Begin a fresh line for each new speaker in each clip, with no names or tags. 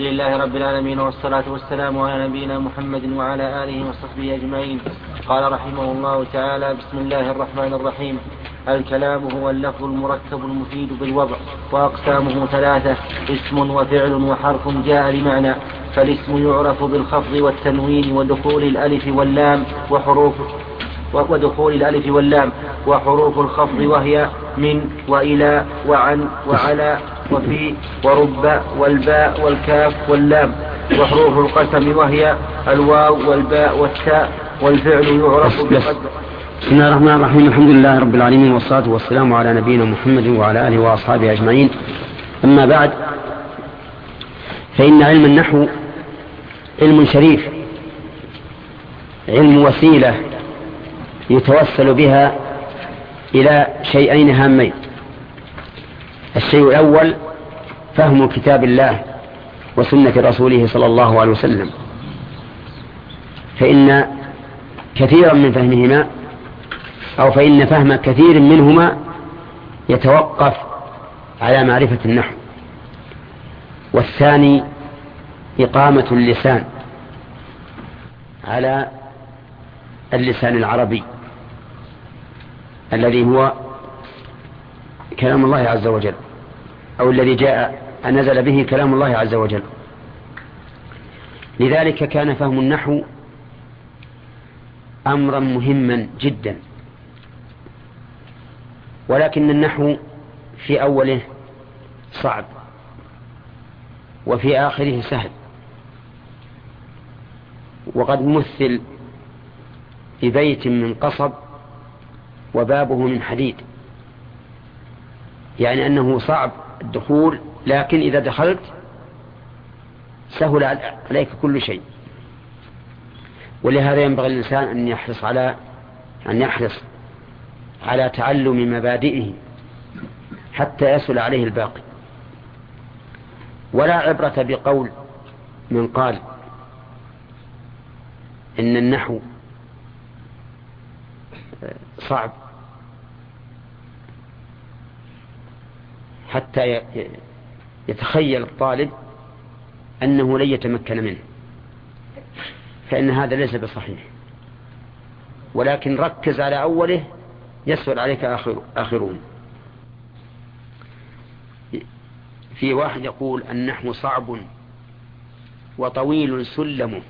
الحمد لله رب العالمين والصلاة والسلام على نبينا محمد وعلى آله وصحبه أجمعين. قال رحمه الله تعالى بسم الله الرحمن الرحيم. الكلام هو اللفظ المركب المفيد بالوضع وأقسامه ثلاثة اسم وفعل وحرف جاء لمعنى فالاسم يعرف بالخفض والتنوين ودخول الألف واللام وحروف ودخول الألف واللام وحروف الخفض وهي من وإلى وعن وعلى وفي ورب والباء والكاف واللام وحروف القسم وهي الواو والباء والتاء والفعل يعرف بقدر.
بسم الله الرحمن الرحيم. الحمد لله رب العالمين والصلاة والسلام على نبينا محمد وعلى آله وأصحابه أجمعين. أما بعد فإن علم النحو علم شريف علم وسيلة يتوسل بها إلى شيئين هامين. الشيء الأول فهم كتاب الله وسنة رسوله صلى الله عليه وسلم. فإن كثيرا من فهمهما أو فإن فهم كثير منهما يتوقف على معرفة النحو. والثاني إقامة اللسان على اللسان العربي الذي هو كلام الله عز وجل أو الذي جاء نزل به كلام الله عز وجل. لذلك كان فهم النحو أمرا مهما جدا. ولكن النحو في أوله صعب وفي آخره سهل. وقد مثل ببيت من قصب وبابه من حديد. يعني أنه صعب الدخول لكن إذا دخلت سهل عليك كل شيء. ولهذا ينبغي الإنسان أن يحرص على أن يحرص على تعلم مبادئه حتى يسهل عليه الباقي. ولا عبرة بقول من قال إن النحو صعب. حتى يتخيل الطالب أنه لن يتمكن منه فإن هذا ليس بصحيح. ولكن ركز على أوله يسهل عليك آخر آخرون. في واحد يقول النحو صعب وطويل سلمه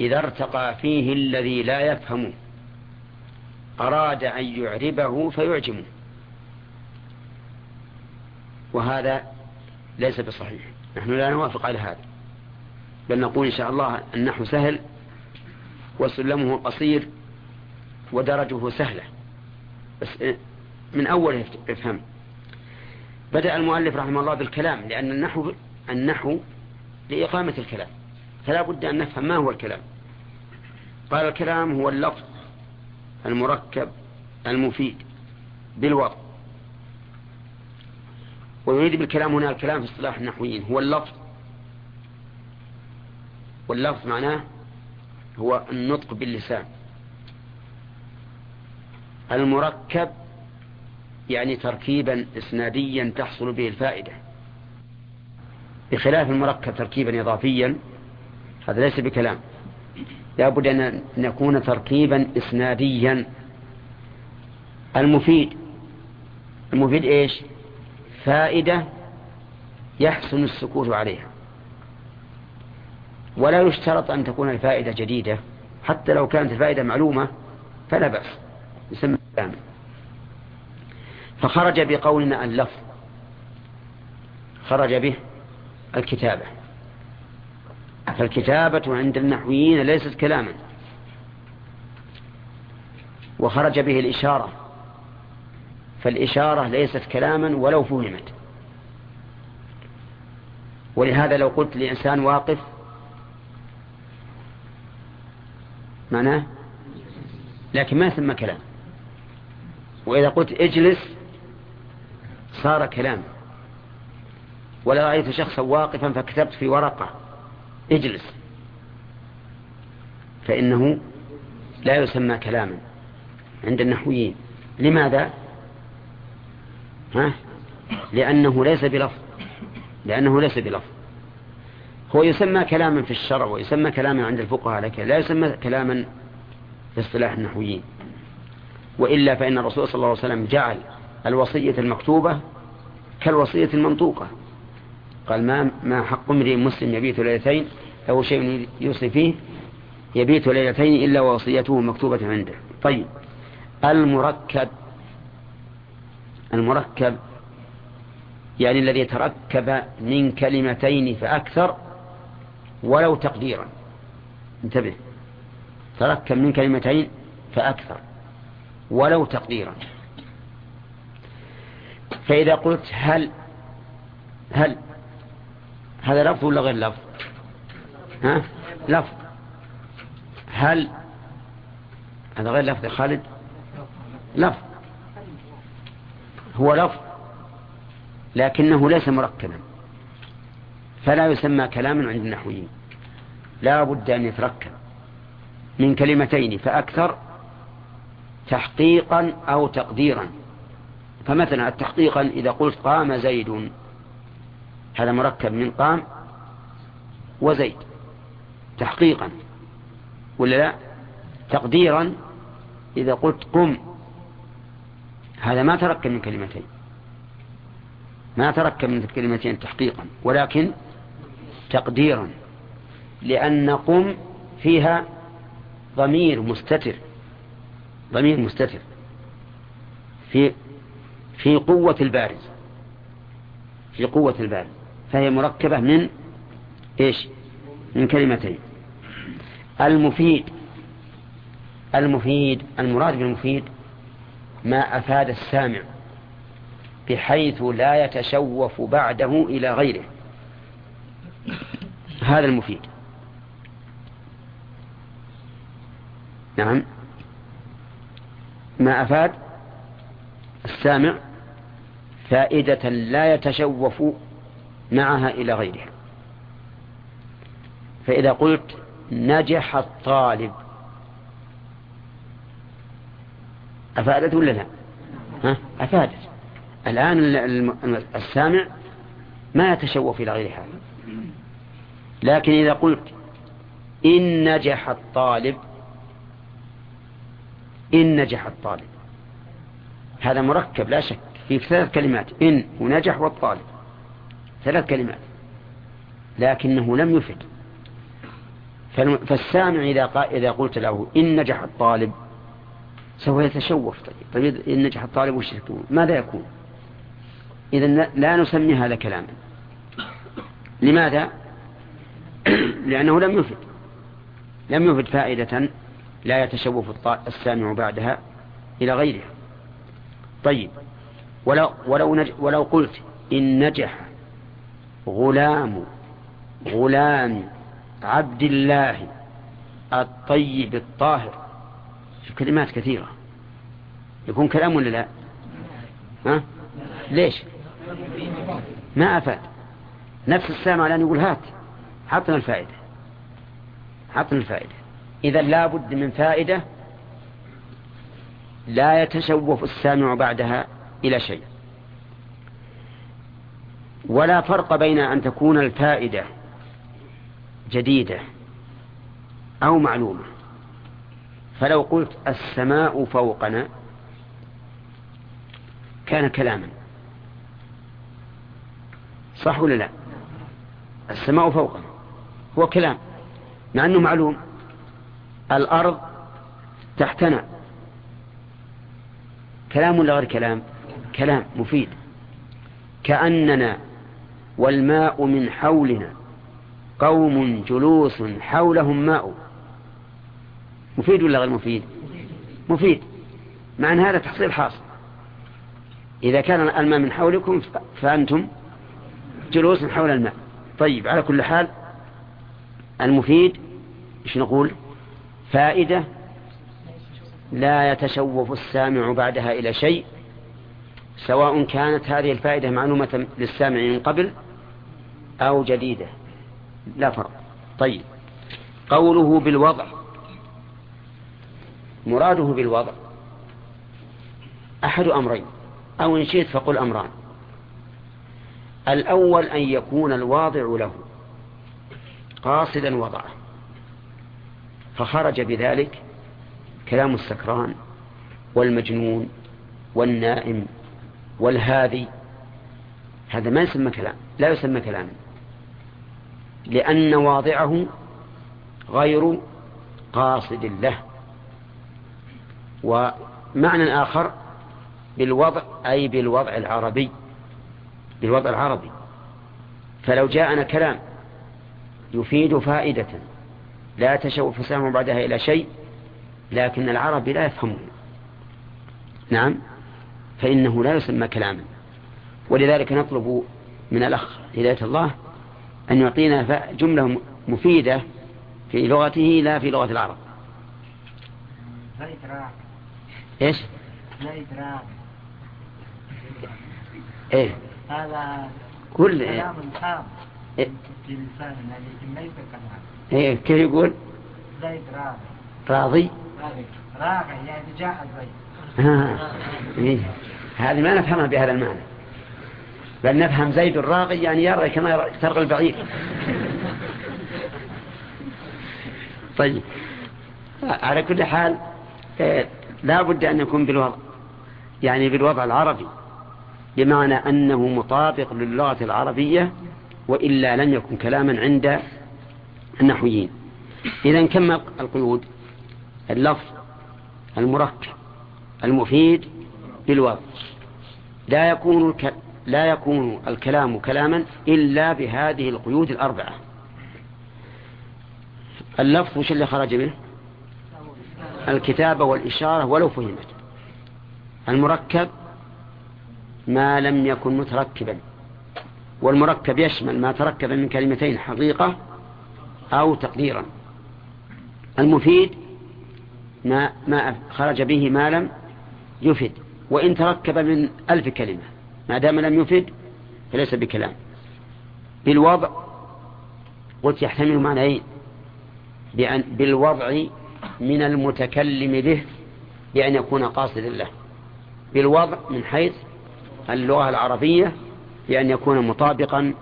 إذا ارتقى فيه الذي لا يفهم أراد أن يعربه فيعجمه. وهذا ليس بصحيح. نحن لا نوافق على هذا. بل نقول إن شاء الله النحو سهل وسلمه قصير ودرجه سهلة. بس من أول افهم. بدأ المؤلف رحمه الله بالكلام لأن النحو النحو لإقامة الكلام. فلا بد أن نفهم ما هو الكلام. قال الكلام هو اللفظ المركب المفيد بالوضع. ويريد بالكلام هنا الكلام في اصطلاح النحويين. هو اللفظ. واللفظ معناه هو النطق باللسان. المركب يعني تركيبا إسناديا تحصل به الفائدة. بخلاف المركب تركيبا إضافيا هذا ليس بكلام. لابد أن نكون تركيبا إسناديا. المفيد. المفيد إيش؟ فائدة يحسن السكوت عليها. ولا يشترط أن تكون الفائدة جديدة. حتى لو كانت الفائدة معلومة فلا بأس. يسمى كلام فخرج بقولنا اللفظ. خرج به الكتابة. فالكتابة عند النحويين ليست كلاما. وخرج به الإشارة. فالإشارة ليست كلاما ولو فهمت. ولهذا لو قلت لإنسان واقف معناه؟ لكن ما ثم كلام. وإذا قلت اجلس صار كلام. ولا رأيت شخصا واقفا فكتبت في ورقة اجلس. فإنه لا يسمى كلاما عند النحويين. لماذا؟ ها؟ لأنه ليس بلفظ. لأنه ليس بلفظ. هو يسمى كلاما في الشرع ويسمى كلاما عند الفقهاء لكن لا يسمى كلاما في اصطلاح النحويين. وإلا فإن الرسول صلى الله عليه وسلم جعل الوصية المكتوبة كالوصية المنطوقة. قال ما ما حق امرئ مسلم يبيت ليلتين له شيء يوصي فيه يبيت ليلتين إلا ووصيته مكتوبة عنده. طيب. المركب المركب يعني الذي تركب من كلمتين فأكثر ولو تقديرا. انتبه. تركب من كلمتين فأكثر ولو تقديرا. فإذا قلت هل هل هذا لفظ ولا غير لفظ؟ ها؟ لفظ. هل هذا غير لفظ خالد؟ لفظ. هو لفظ لكنه ليس مركبا فلا يسمى كلاما عند النحويين. لا بد أن يتركب من كلمتين فأكثر تحقيقا أو تقديرا. فمثلا التحقيقا إذا قلت قام زيد هذا مركب من قام وزيد تحقيقا ولا لا؟ تقديرا إذا قلت قم هذا ما تركب من كلمتين. ما تركب من كلمتين تحقيقا ولكن تقديرا لأن قم فيها ضمير مستتر ضمير مستتر في في قوة البارز في قوة البارز. فهي مركبة من إيش؟ من كلمتين. المفيد المفيد المراد بالمفيد ما أفاد السامع بحيث لا يتشوف بعده إلى غيره. هذا المفيد. نعم. ما أفاد السامع فائدة لا يتشوف معها إلى غيرها فإذا قلت نجح الطالب أفادت ولا لا؟ ها؟ أفادت. الآن السامع ما يتشوف إلى غير هذا. لكن إذا قلت إن نجح الطالب إن نجح الطالب. هذا مركب لا شك. في ثلاث كلمات إن ونجح والطالب. ثلاث كلمات. لكنه لم يفد. فالسامع إذا, إذا قلت له إن نجح الطالب سوف يتشوف. طيب, طيب إن نجح الطالب وش يكون؟ ماذا يكون؟ إذا لا نسمي هذا كلاما. لماذا؟ لأنه لم يفد. لم يفد فائدة لا يتشوف السامع بعدها إلى غيرها. طيب ولو, ولو, نج ولو قلت إن نجح غلام غلام عبد الله الطيب الطاهر في كلمات كثيرة. يكون كلام ولا لا؟ ها؟ ليش؟ ما أفاد. نفس السامع الآن يقول هات حطنا الفائدة. حطنا الفائدة. إذا لا بد من فائدة لا يتشوف السامع بعدها إلى شيء. ولا فرق بين أن تكون الفائدة جديدة أو معلومة. فلو قلت السماء فوقنا كان كلاما. صح ولا لا؟ السماء فوقنا. هو كلام. مع أنه معلوم. الأرض تحتنا. كلام ولا غير كلام؟ كلام مفيد. كأننا والماء من حولنا. قوم جلوس حولهم ماء. مفيد ولا غير مفيد؟ مفيد. مع أن هذا تحصيل حاصل إذا كان الماء من حولكم فأنتم جلوس حول الماء. طيب على كل حال المفيد إيش نقول؟ فائدة لا يتشوف السامع بعدها إلى شيء سواء كانت هذه الفائدة معلومة للسامع من قبل أو جديدة. لا فرق. طيب. قوله بالوضع. مراده بالوضع. أحد أمرين. أو إن شئت فقل أمران. الأول أن يكون الواضع له. قاصدا وضعه. فخرج بذلك كلام السكران والمجنون والنائم والهادي. هذا ما يسمى كلام. لا يسمى كلاما لأن واضعه غير قاصد له. ومعنى آخر بالوضع أي بالوضع العربي بالوضع العربي. فلو جاءنا كلام يفيد فائدة لا تشوف فسامه بعدها إلى شيء لكن العربي لا يفهمه نعم؟ فإنه لا يسمى كلاما. ولذلك نطلب من الأخ هداية الله أن يعطينا جملة مفيدة في لغته لا في لغة العرب. إيش؟ لا إدراك إيه. هذا كل كلام إيه؟ كلام إيه كيف يقول؟ إدراك راضي. راضي يعني جاء. إيه. هذه ما نفهمها بهذا المعنى. بل نفهم زيد الراغي يعني يرى كما ترغى البعير. طيب. على كل حال آه، لا بد أن يكون بالوضع يعني بالوضع العربي بمعنى أنه مطابق للغة العربية وإلا لم يكن كلاما عند النحويين. إذا كم القيود اللفظ المركب المفيد بالوضع. لا يكون لا يكون الكلام كلاما إلا بهذه القيود الأربعة. اللفظ وش اللي خرج منه؟ الكتابة والإشارة ولو فهمت. المركب ما لم يكن متركبا والمركب يشمل ما تركب من كلمتين حقيقة أو تقديرا. المفيد ما, ما خرج به ما لم يفد وإن تركب من ألف كلمة ما دام لم يفد فليس بكلام. بالوضع قلت يحتمل معنيين بأن بالوضع من المتكلم به بأن يكون قاصدا له بالوضع من حيث اللغة العربية بأن يكون مطابقا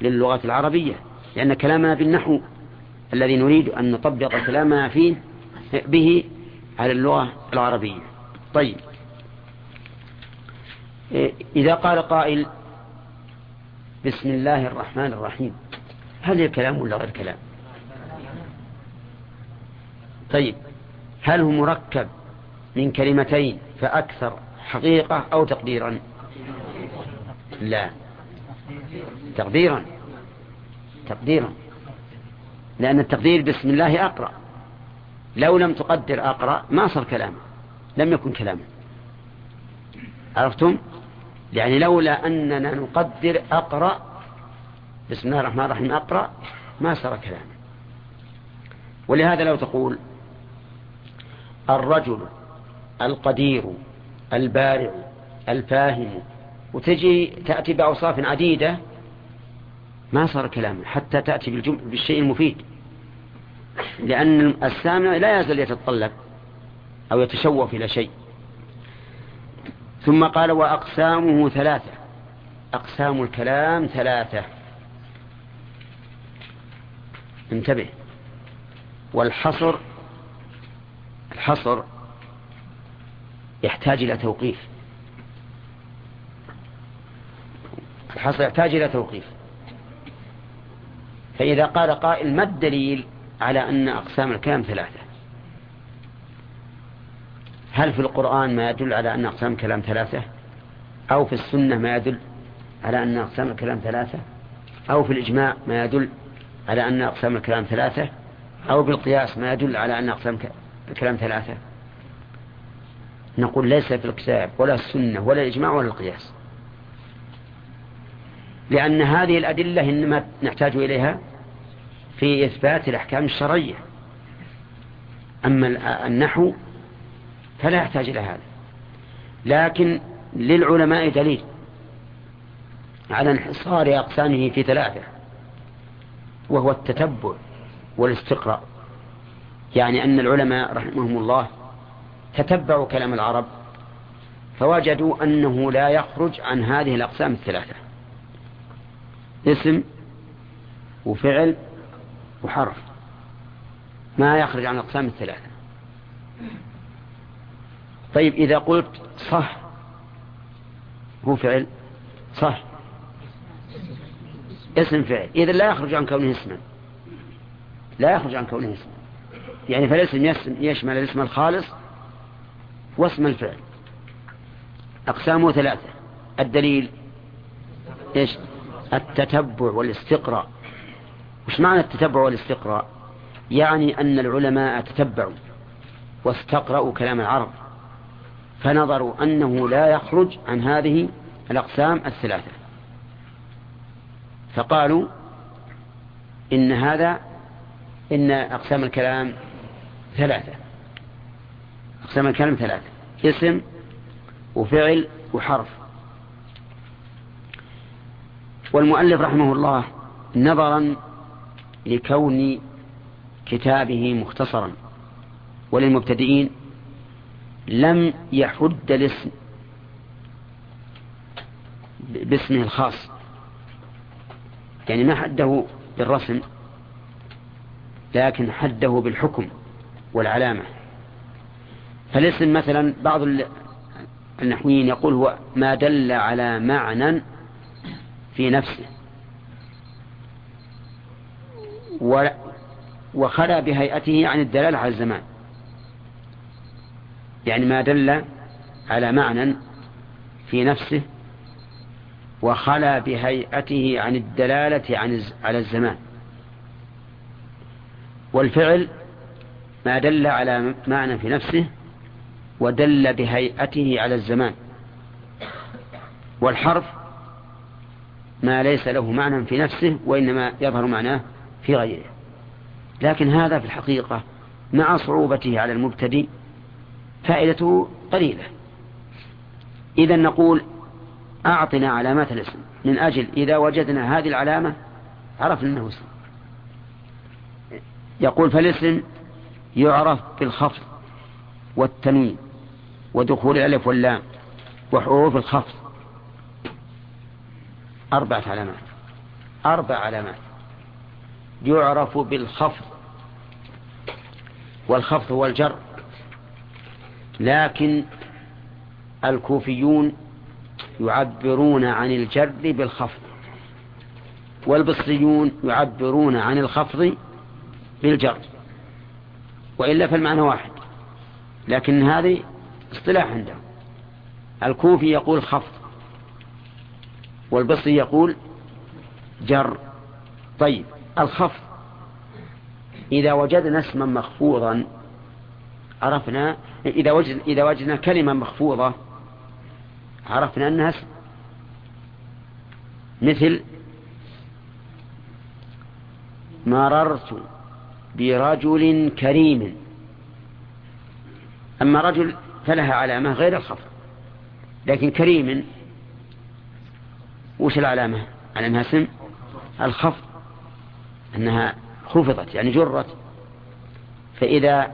للغة العربية لأن كلامنا بالنحو الذي نريد أن نطبق كلامنا فيه به على اللغة العربية. طيب. إذا قال قائل بسم الله الرحمن الرحيم هل هي كلام ولا غير كلام؟ طيب هل هو مركب من كلمتين فأكثر حقيقة أو تقديرا؟ لا. تقديرا. تقديرا. لأن التقدير بسم الله أقرأ. لو لم تقدر أقرأ ما صار كلام لم يكن كلاما عرفتم؟ يعني لولا أننا نقدر أقرأ بسم الله الرحمن الرحيم أقرأ ما صار كلاما ولهذا لو تقول الرجل القدير البارع الفاهم. وتجي تأتي بأوصاف عديدة ما صار كلاما حتى تأتي بالشيء المفيد. لأن السامع لا يزال يتطلب أو يتشوف إلى شيء. ثم قال وأقسامه ثلاثة. أقسام الكلام ثلاثة. انتبه. والحصر الحصر يحتاج إلى توقيف. الحصر يحتاج إلى توقيف. فإذا قال قائل ما الدليل على أن أقسام الكلام ثلاثة؟ هل في القرآن ما يدل على أن أقسام الكلام ثلاثة؟ أو في السنة ما يدل على أن أقسام الكلام ثلاثة؟ أو في الإجماع ما يدل على أن أقسام الكلام ثلاثة؟ أو بالقياس ما يدل على أن أقسام الكلام ثلاثة. نقول ليس في الكتاب ولا السنة ولا الإجماع ولا القياس. لأن هذه الأدلة إنما نحتاج إليها في إثبات الأحكام الشرعية. أما النحو فلا يحتاج إلى هذا. لكن للعلماء دليل على انحصار أقسامه في ثلاثة وهو التتبع والاستقراء. يعني أن العلماء رحمهم الله تتبعوا كلام العرب فوجدوا أنه لا يخرج عن هذه الأقسام الثلاثة اسم وفعل وحرف ما يخرج عن الأقسام الثلاثة. طيب إذا قلت صح هو فعل صح اسم فعل إذا لا يخرج عن كونه اسما لا يخرج عن كونه اسما. يعني فالاسم يشمل الاسم الخالص واسم الفعل. أقسامه ثلاثة. الدليل إيش؟ التتبع والاستقراء. وش معنى التتبع والاستقراء؟ يعني أن العلماء تتبعوا واستقرأوا كلام العرب فنظروا أنه لا يخرج عن هذه الأقسام الثلاثة. فقالوا إن هذا إن أقسام الكلام ثلاثة. أقسام الكلام ثلاثة. اسم وفعل وحرف. والمؤلف رحمه الله نظرا لكون كتابه مختصرا. وللمبتدئين لم يحد الاسم باسمه الخاص. يعني ما حده بالرسم لكن حده بالحكم. والعلامة. فالاسم مثلا بعض النحويين يقول هو ما دل على معنى في نفسه. وخلا بهيئته عن الدلالة على الزمان. يعني ما دل على معنى في نفسه وخلا بهيئته عن الدلالة عن على الزمان. والفعل ما دل على معنى في نفسه ودل بهيئته على الزمان. والحرف ما ليس له معنى في نفسه وإنما يظهر معناه في غيره. لكن هذا في الحقيقة مع صعوبته على المبتدئ فائدته قليلة. إذا نقول أعطنا علامات الاسم من أجل إذا وجدنا هذه العلامة عرفنا أنه اسم. يقول فالاسم يعرف بالخفض والتنوين ودخول الألف واللام وحروف الخفض. أربعة علامات. أربع علامات. يعرف بالخفض والخفض هو الجر. لكن الكوفيون يعبرون عن الجر بالخفض والبصريون يعبرون عن الخفض بالجر. وإلا فالمعنى واحد. لكن هذه اصطلاح عندهم. الكوفي يقول خفض. والبصري يقول جر. طيب الخفض. إذا وجدنا اسما مخفوضا عرفنا إذا وجد إذا وجدنا كلمة مخفوضة عرفنا أنها اسم. مثل مررت برجل كريم. أما رجل فلها علامة غير الخفض لكن كريم وش العلامة؟ على أنها اسم الخفض أنها خفضت يعني جرت. فإذا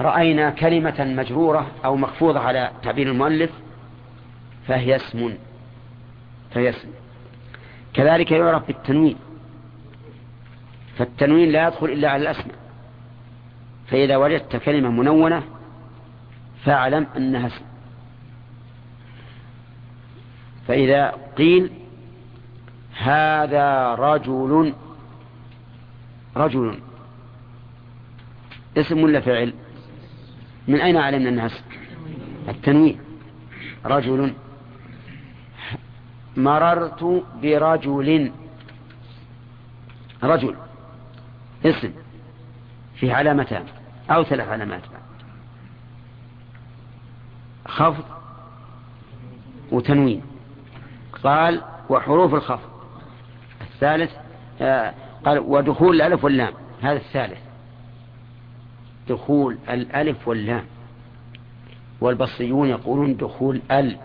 رأينا كلمة مجرورة أو مخفوضة على تعبير المؤلف فهي اسم فهي اسم. كذلك يعرف بالتنوين. فالتنوين لا يدخل إلا على الأسماء. فإذا وجدت كلمة منونة فاعلم أنها اسم. فإذا قيل هذا رجل رجل اسم ولا فعل؟ من أين علمنا أنها اسم؟ التنوين. رجل. مررت برجل. رجل. اسم. فيه علامتان. أو ثلاث علامات. خفض وتنوين. قال وحروف الخفض. الثالث آه قال ودخول الألف واللام. هذا الثالث. دخول الألف واللام. والبصريون يقولون دخول ال.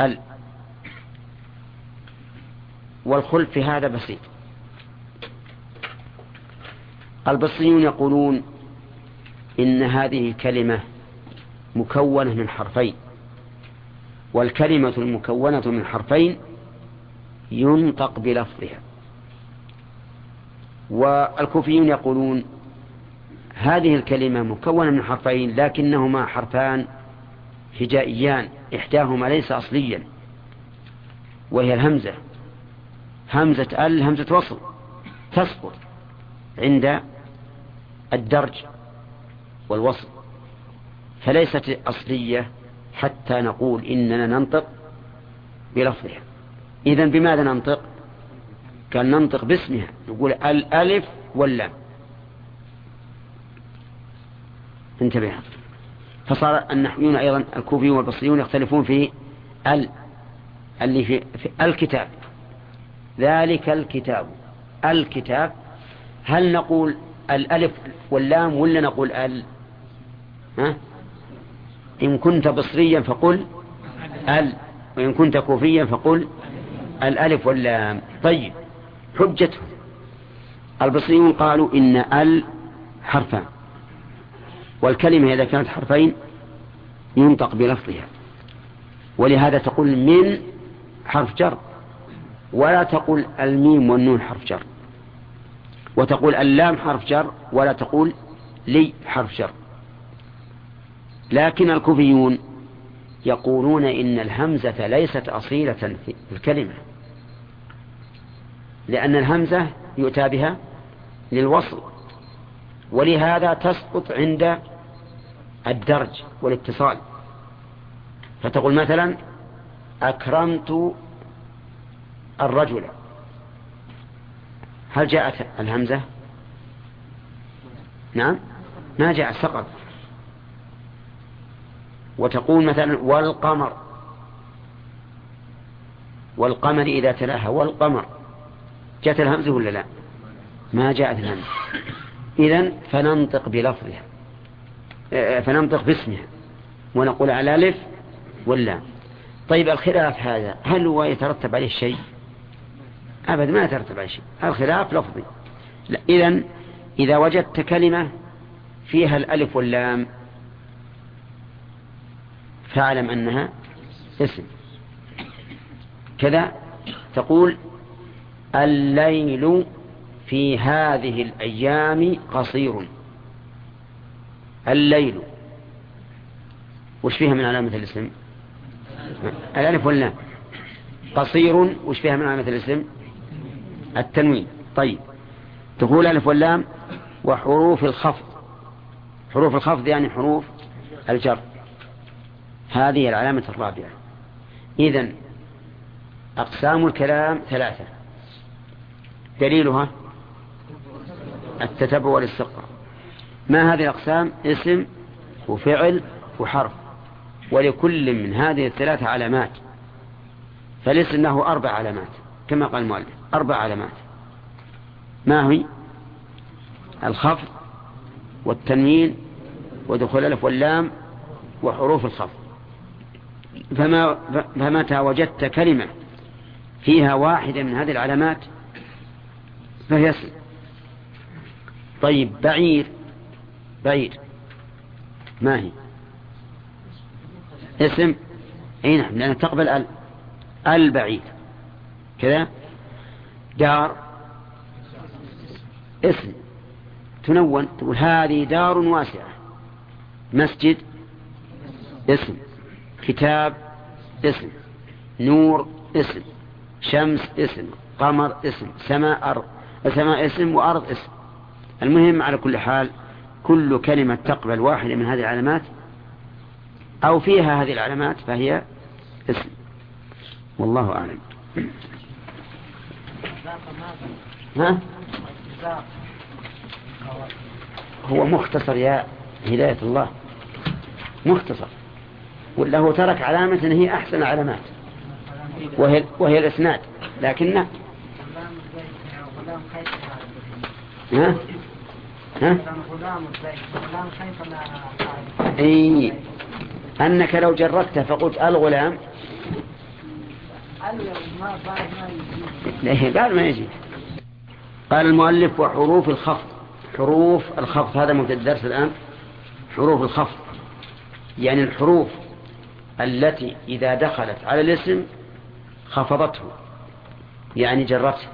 ال. والخلف في هذا بسيط. البصريون يقولون إن هذه الكلمة مكونة من حرفين والكلمة المكونة من حرفين ينطق بلفظها. والكوفيون يقولون هذه الكلمة مكونة من حرفين لكنهما حرفان هجائيان إحداهما ليس أصليا وهي الهمزة. همزة ال همزة وصل تسقط عند الدرج والوصل فليست أصلية حتى نقول إننا ننطق بلفظها. إذا بماذا ننطق؟ كان ننطق باسمها نقول الألف واللام. انتبه. فصار النحويون أيضا الكوفيون والبصريون يختلفون في ال اللي في, في الكتاب. ذلك الكتاب. الكتاب. هل نقول الألف واللام ولا نقول ال؟ ها؟ إن كنت بصريا فقل ال وإن كنت كوفيا فقل الألف واللام. طيب حجتهم. البصريون قالوا إن ال حرفان والكلمة إذا كانت حرفين ينطق بلفظها. ولهذا تقول من حرف جر ولا تقول الميم والنون حرف جر. وتقول اللام حرف جر ولا تقول لي حرف جر. لكن الكوفيون يقولون إن الهمزة ليست أصيلة في الكلمة لأن الهمزة يؤتى بها للوصل ولهذا تسقط عند الدرج والاتصال. فتقول مثلا أكرمت الرجل. هل جاءت الهمزة؟ نعم. ما جاء سقط وتقول مثلا والقمر. والقمر إذا تلاها والقمر. جاءت الهمزة ولا لا؟ ما جاءت الهمزة. إذن فننطق بلفظها. آه، فننطق باسمها. ونقول على الألف ولا طيب الخلاف هذا هل هو يترتب عليه شيء؟ أبدا ما يترتب عليه شيء. الخلاف لفظي. إذن إذا وجدت كلمة فيها الألف واللام فاعلم أنها اسم. كذا تقول الليل في هذه الأيام قصير. الليل. وش فيها من علامة الاسم؟ الألف واللام. قصير. وش فيها من علامة الاسم؟ التنوين. طيب. تقول ألف واللام وحروف الخفض. حروف الخفض يعني حروف الجر. هذه العلامة الرابعة. إذن أقسام الكلام ثلاثة. دليلها التتبع والاستقراء ما هذه الأقسام؟ اسم وفعل وحرف. ولكل من هذه الثلاثة علامات. فالاسم له أربع علامات كما قال المؤلف. أربع علامات. ما هي؟ الخفض والتنوين ودخول الألف واللام وحروف الخفض. فما فمتى وجدت كلمة فيها واحدة من هذه العلامات فهي اسم. طيب بعير. بعير. ما هي؟ اسم. اي نعم لأنها تقبل ال البعيد كذا؟ دار اسم تنون تقول هذه دار واسعة. مسجد اسم كتاب اسم نور اسم شمس اسم قمر اسم سماء أرض سماء اسم وأرض اسم. المهم على كل حال كل كلمة تقبل واحدة من هذه العلامات أو فيها هذه العلامات فهي اسم. والله أعلم. ها؟ هو مختصر يا هداية الله. مختصر. ولا هو ترك علامة هي أحسن علامات. وهي, وهي الإسناد. لكن ها؟ ها؟ إي. أنك لو جردته فقلت الغلام. قال ما يجي. قال المؤلف وحروف الخفض. حروف الخفض هذا مبتدأ الدرس الآن. حروف الخفض. يعني الحروف التي إذا دخلت على الاسم خفضته. يعني جرته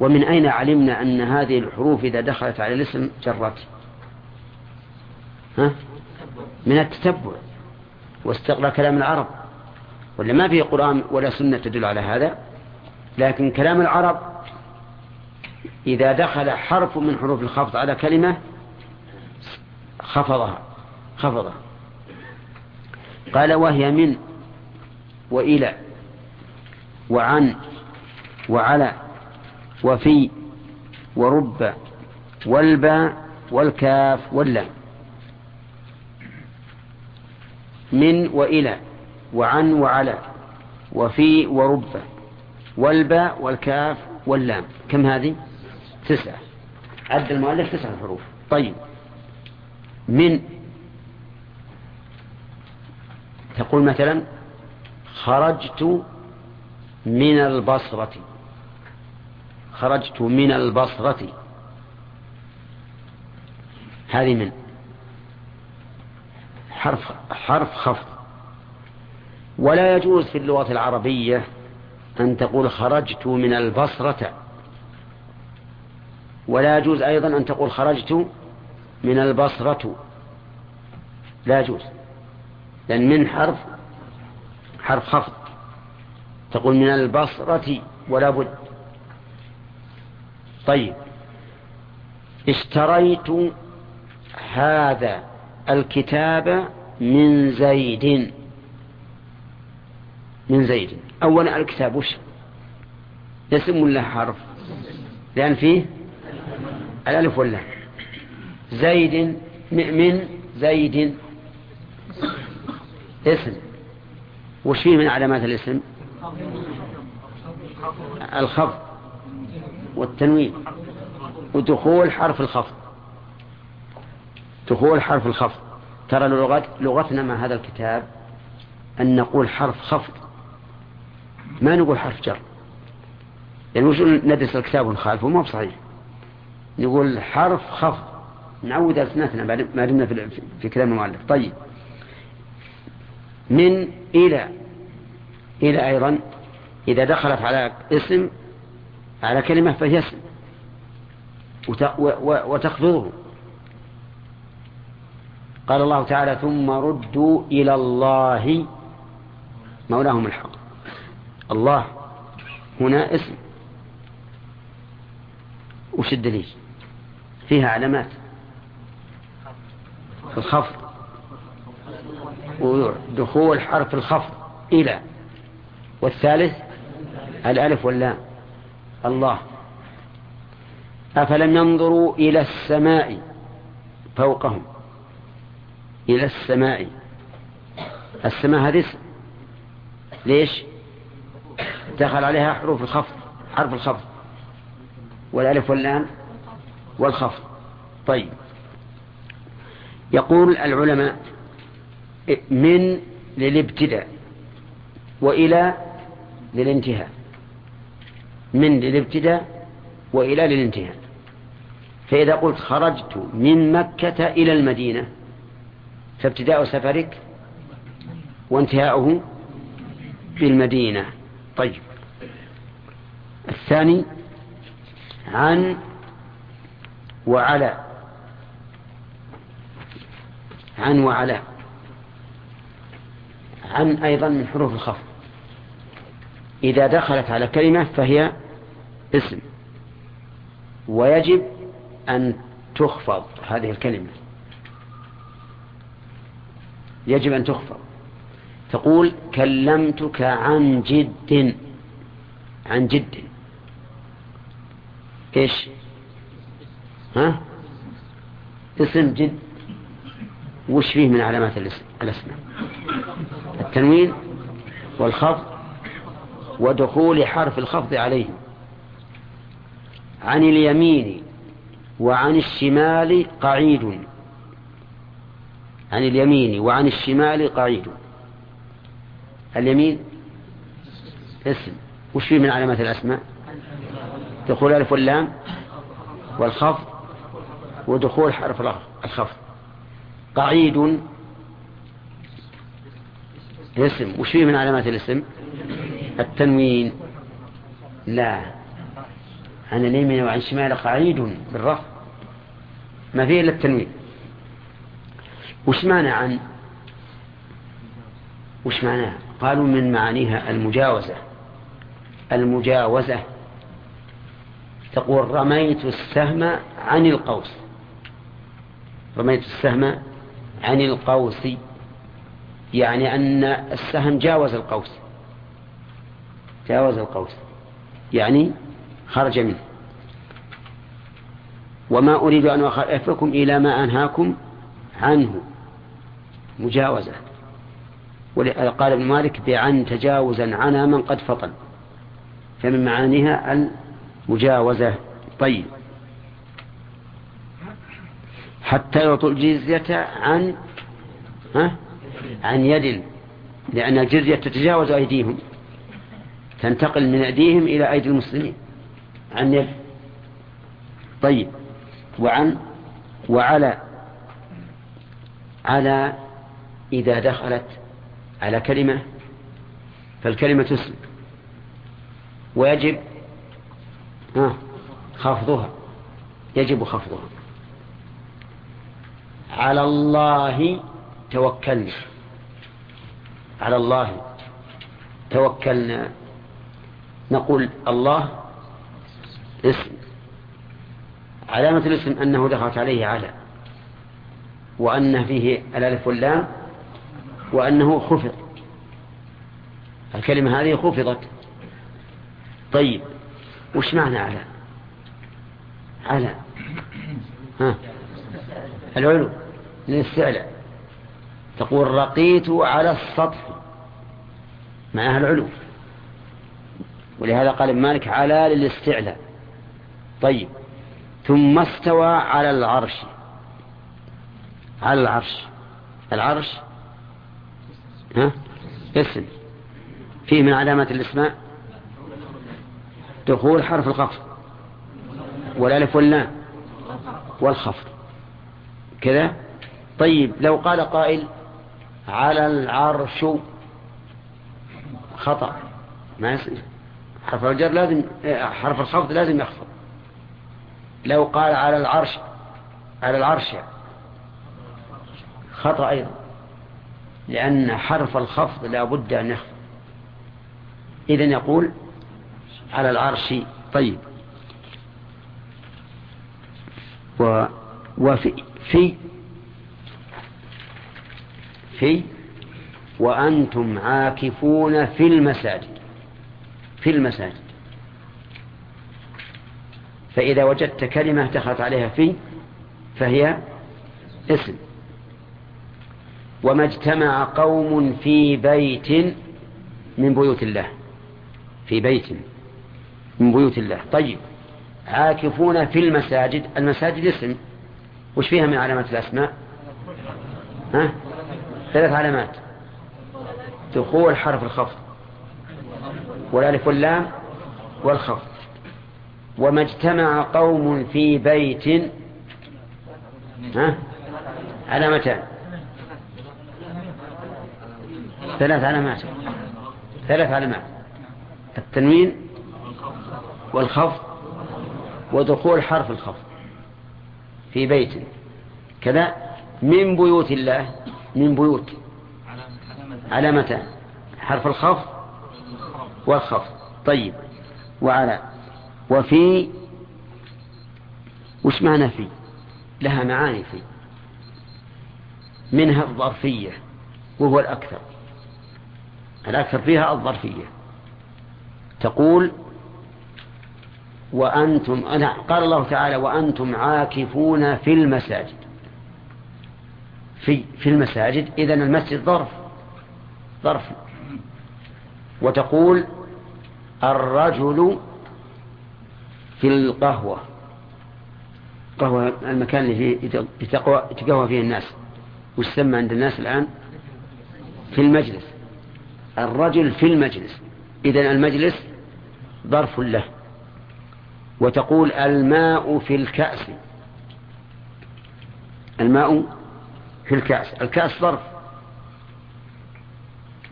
ومن أين علمنا أن هذه الحروف إذا دخلت على الاسم جرت ها؟ من التتبع واستقرأ كلام العرب. ولا ما في قرآن ولا سنة تدل على هذا لكن كلام العرب إذا دخل حرف من حروف الخفض على كلمة خفضها خفضها. قال وهي من وإلى وعن وعلى وفي ورب والباء والكاف واللام. من وإلى. وعن وعلى وفي ورب والباء والكاف واللام. كم هذه؟ تسعة. عد المؤلف تسعة حروف. طيب. من تقول مثلا خرجت من البصرة. خرجت من البصرة. هذه من حرف حرف خفض. ولا يجوز في اللغة العربية أن تقول خرجت من البصرة. ولا يجوز أيضا أن تقول خرجت من البصرة. لا يجوز لأن من حرف حرف خفض. تقول من البصرة ولا بد. طيب اشتريت هذا الكتاب من زيد. من زيد. أولا الكتاب وش؟ اسم ولا حرف؟ لأن فيه الألف واللام زيد من زيد. اسم. وش فيه من علامات الاسم؟ الخفض والتنوين. ودخول حرف الخفض. دخول حرف الخفض. ترى لغت لغتنا مع هذا الكتاب أن نقول حرف خفض. ما نقول حرف جر. يعني وش ندرس الكتاب ونخالفه؟ ما بصحيح. نقول حرف خفض. نعود ألسنتنا ما دمنا في, في كلام المؤلف. طيب. من إلى. إلى أيضا إذا دخلت على اسم على كلمة فهي اسم. وتخفضه. قال الله تعالى ثم ردوا إلى الله مولاهم الحق. الله. هنا اسم. وش الدليل؟ فيها علامات. الخفض. ودخول حرف الخفض إلى. والثالث الألف واللام. الله. أفلم ينظروا إلى السماء فوقهم. إلى السماء. السماء هذه اسم. ليش؟ دخل عليها حروف الخفض حرف الخفض. والألف واللام والخفض. طيب. يقول العلماء من للابتداء وإلى للانتهاء. من للابتداء وإلى للانتهاء. فإذا قلت خرجت من مكة إلى المدينة فابتداء سفرك وانتهاؤه بالمدينة. طيب. الثاني عن وعلى. عن وعلى. عن أيضا من حروف الخفض إذا دخلت على كلمة فهي اسم. ويجب أن تخفض هذه الكلمة. يجب أن تخفض. تقول كلمتك عن جد. عن جد. إيش؟ ها؟ اسم جد. وش فيه من علامات الأسماء. التنوين والخفض ودخول حرف الخفض عليه. عن اليمين وعن الشمال قعيد. عن اليمين وعن الشمال قعيد. اليمين اسم. وش فيه من علامات الأسماء؟ دخول ألف واللام والخفض ودخول حرف الخفض. قعيد اسم. وش فيه من علامات الاسم؟ التنوين. لا. عن اليمين وعن الشمال قعيد بالرفع ما فيه إلا التنوين. وش معنى عن وش معناها؟ قالوا من معانيها المجاوزة. المجاوزة تقول رميت السهم عن القوس. رميت السهم عن القوس. يعني أن السهم جاوز القوس. جاوز القوس. يعني خرج منه. وما أريد أن أخالفكم إلى ما أنهاكم عنه. مجاوزة. قال ابن مالك بعن تجاوزا عنا من قد فطن. فمن معانيها المجاوزة طيب. حتى يعطوا الجزية عن ها؟ عن يد. لأن الجزية تتجاوز أيديهم. تنتقل من أيديهم إلى أيدي المسلمين. عن يد. طيب. وعن وعلى على إذا دخلت على كلمة فالكلمة اسم ويجب خفضها. يجب خفضها. على الله توكلنا. على الله توكلنا. نقول الله اسم. علامة الاسم أنه دخلت عليه على وأن فيه ألألف واللام وأنه خفض الكلمة هذه خفضت. طيب وش معنى على على ها؟ العلو. للاستعلاء. تقول رقيت على السطح. معها العلو. ولهذا قال ابن مالك على للاستعلاء. طيب. ثم استوى على العرش. على العرش. العرش ها؟ اسم. فيه من علامات الإسماء؟ دخول حرف الخفض والألف واللام. والخفض. كذا؟ طيب لو قال قائل على العرش خطأ. ما يصير. حرف الجر لازم حرف الخفض لازم يخفض. لو قال على العرش على العرش خطأ أيضا. لأن حرف الخفض لا بد أن يخفض. إذن يقول على العرش طيب. و وفي في في وأنتم عاكفون في المساجد في المساجد. فإذا وجدت كلمة دخلت عليها في فهي اسم. وما اجتمع قوم في بيت من بيوت الله. في بيت من بيوت الله. طيب عاكفون في المساجد. المساجد اسم. وش فيها من علامات الأسماء؟ ها؟ ثلاث علامات. دخول حرف الخفض. والألف واللام والخفض. وما اجتمع قوم في بيت ها؟ علامتان. ثلاث علامات ثلاث علامات التنوين والخفض ودخول حرف الخفض في بيت. كذا من بيوت الله من بيوت علامتان. حرف الخفض والخفض. طيب. وعلى وفي وش معنى في؟ لها معاني في. منها الظرفية وهو الأكثر. الأكثر فيها الظرفية. تقول وأنتم أنا قال الله تعالى وأنتم عاكفون في المساجد. في في المساجد إذن المسجد ظرف ظرف. وتقول الرجل في القهوة قهوة المكان اللي يتقوى فيه الناس ويسمى عند الناس الآن؟ في المجلس. الرجل في المجلس. إذن المجلس ظرف له. وتقول الماء في الكأس. الماء في الكأس. الكأس ظرف.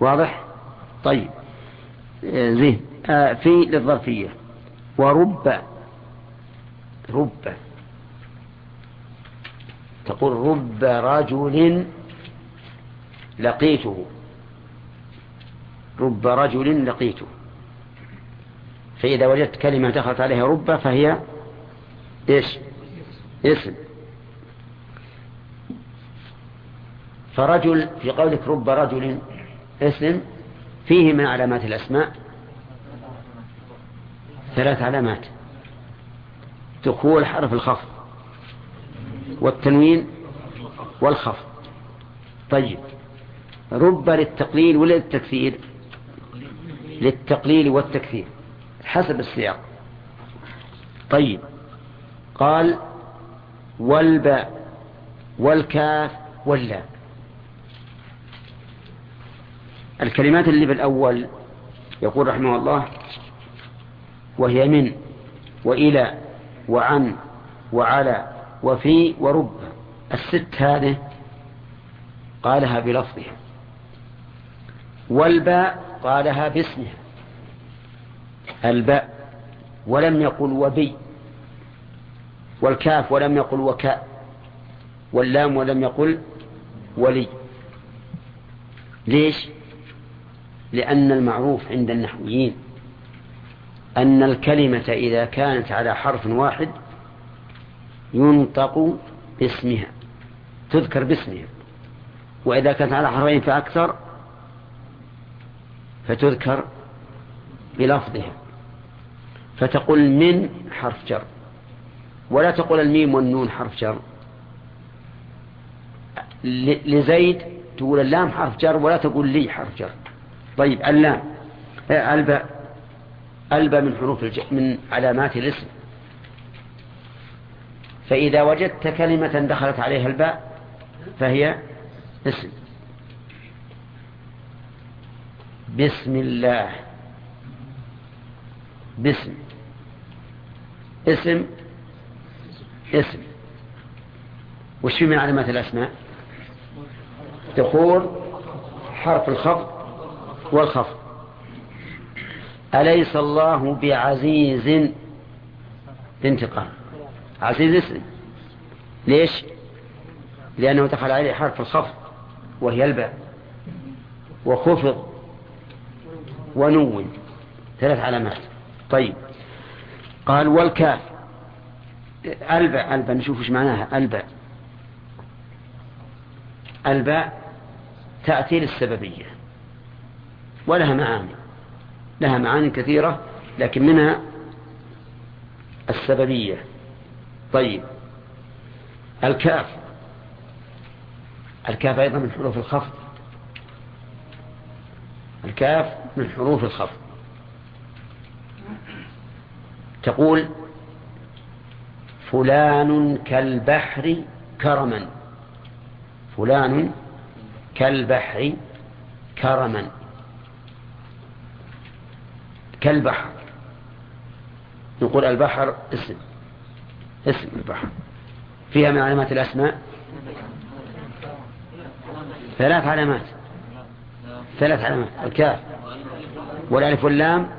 واضح؟ طيب. زين. آه في للظرفية. ورب. رب. تقول رب رجل لقيته. رب رجل لقيته فإذا وجدت كلمة دخلت عليها رب فهي إيش؟ اسم. فرجل في قولك رب رجل اسم فيه من علامات الأسماء. ثلاث علامات. دخول حرف الخفض والتنوين والخفض. طيب. رب للتقليل ولا للتكثير للتقليل والتكثير حسب السياق. طيب قال والباء والكاف واللام الكلمات اللي بالأول يقول رحمه الله وهي من وإلى وعن وعلى وفي ورب. الست هذه قالها بلفظها. والباء قالها باسمها الباء ولم يقل وبي والكاف ولم يقل وكاء واللام ولم يقل ولي. ليش؟ لأن المعروف عند النحويين أن الكلمة إذا كانت على حرف واحد ينطق باسمها تذكر باسمها وإذا كانت على حرفين فأكثر فتذكر بلفظها. فتقول من حرف جر. ولا تقول الميم والنون حرف جر. لزيد تقول اللام حرف جر ولا تقول لي حرف جر. طيب اللام. آه، الباء. الباء من حروف الج... من علامات الاسم. فإذا وجدت كلمة دخلت عليها الباء فهي اسم. بسم الله. باسم اسم. اسم. وش في من علامات الأسماء؟ دخول حرف الخفض والخفض. أليس الله بعزيز بانتقام عزيز اسم. ليش؟ لأنه دخل عليه حرف الخفض وهي الباء. وخفض. ونون ثلاث علامات. طيب. قال والكاف. الباء الباء نشوف إيش معناها. الباء الباء تأتي للسببية ولها معاني. لها معاني كثيرة لكن منها السببية. طيب. الكاف. الكاف أيضا من حروف الخفض. الكاف من حروف الخفض تقول فلان كالبحر كرما. فلان كالبحر كرما. كالبحر. نقول البحر اسم. اسم البحر. فيها من علامات الأسماء؟ ثلاث علامات. ثلاث علامات. الكاف. والألف واللام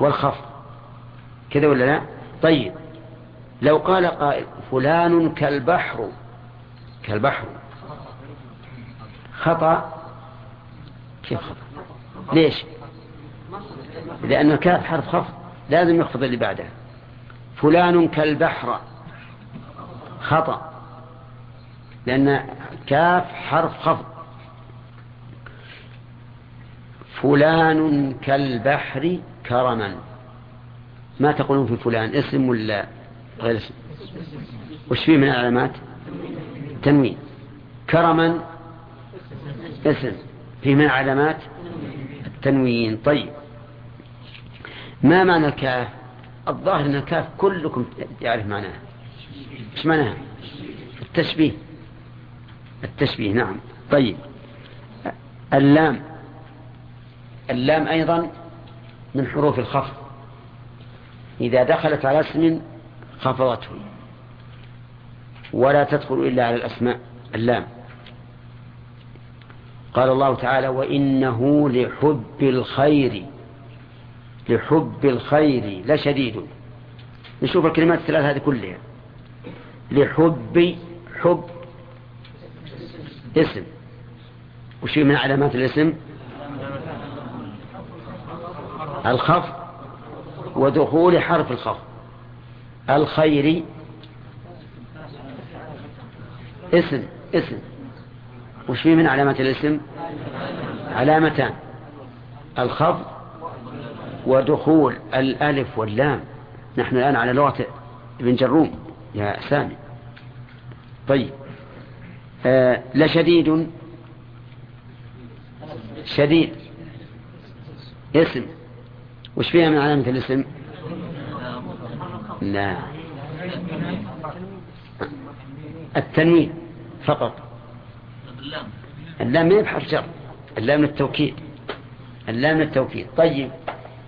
والخفض. كذا ولا لا؟ طيب. لو قال قائل فلان كالبحر كالبحر. خطأ؟ كيف خطأ؟ ليش؟ لأن الكاف حرف خفض لازم يخفض اللي بعده فلان كالبحر. خطأ. لأن كاف حرف خفض. فلان كالبحر كرما. ما تقولون في فلان؟ اسم ولا غير اسم؟ وش فيه من العلامات؟ تنوين. كرما اسم. فيه من علامات التنوين. طيب. ما معنى الكاف؟ الظاهر أن الكاف كلكم يعرف معناها إيش معناها؟ التشبيه. التشبيه نعم. طيب. اللام. اللام أيضا من حروف الخفض. إذا دخلت على اسم خفضته. ولا تدخل إلا على الأسماء. اللام. قال الله تعالى وإنه لحب الخير. لحب الخير لشديد نشوف الكلمات الثلاث هذه كلها. لحب حب اسم. وشي من علامات الاسم؟ الخفض ودخول حرف الخفض. الخير اسم اسم. وش فيه من علامات الاسم؟ علامتان. الخفض ودخول الألف واللام. نحن الآن على لغة ابن جروم. يا سامي طيب. آه لشديد. شديد. اسم. وش فيها من علامة الاسم؟ لا. التنوين فقط. اللام ما يبحث جر اللام التوكيد. اللام التوكيد. طيب.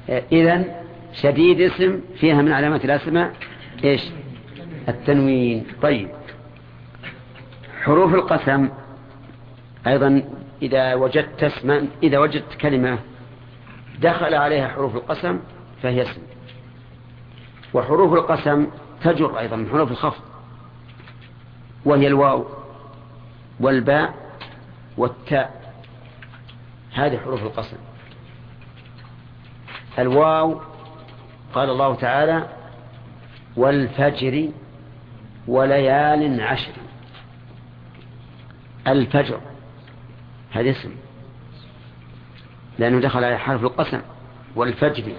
إذا شديد اسم فيها من علامات الأسماء إيش؟ التنوين. طيب. حروف القسم أيضا إذا وجدت اسما إذا وجدت كلمة دخل عليها حروف القسم فهي اسم. وحروف القسم تجر أيضا من حروف الخفض. وهي الواو والباء والتاء. هذه حروف القسم. الواو قال الله تعالى والفجر وليال عشر. الفجر هذا اسم. لأنه دخل على حرف القسم والفجر.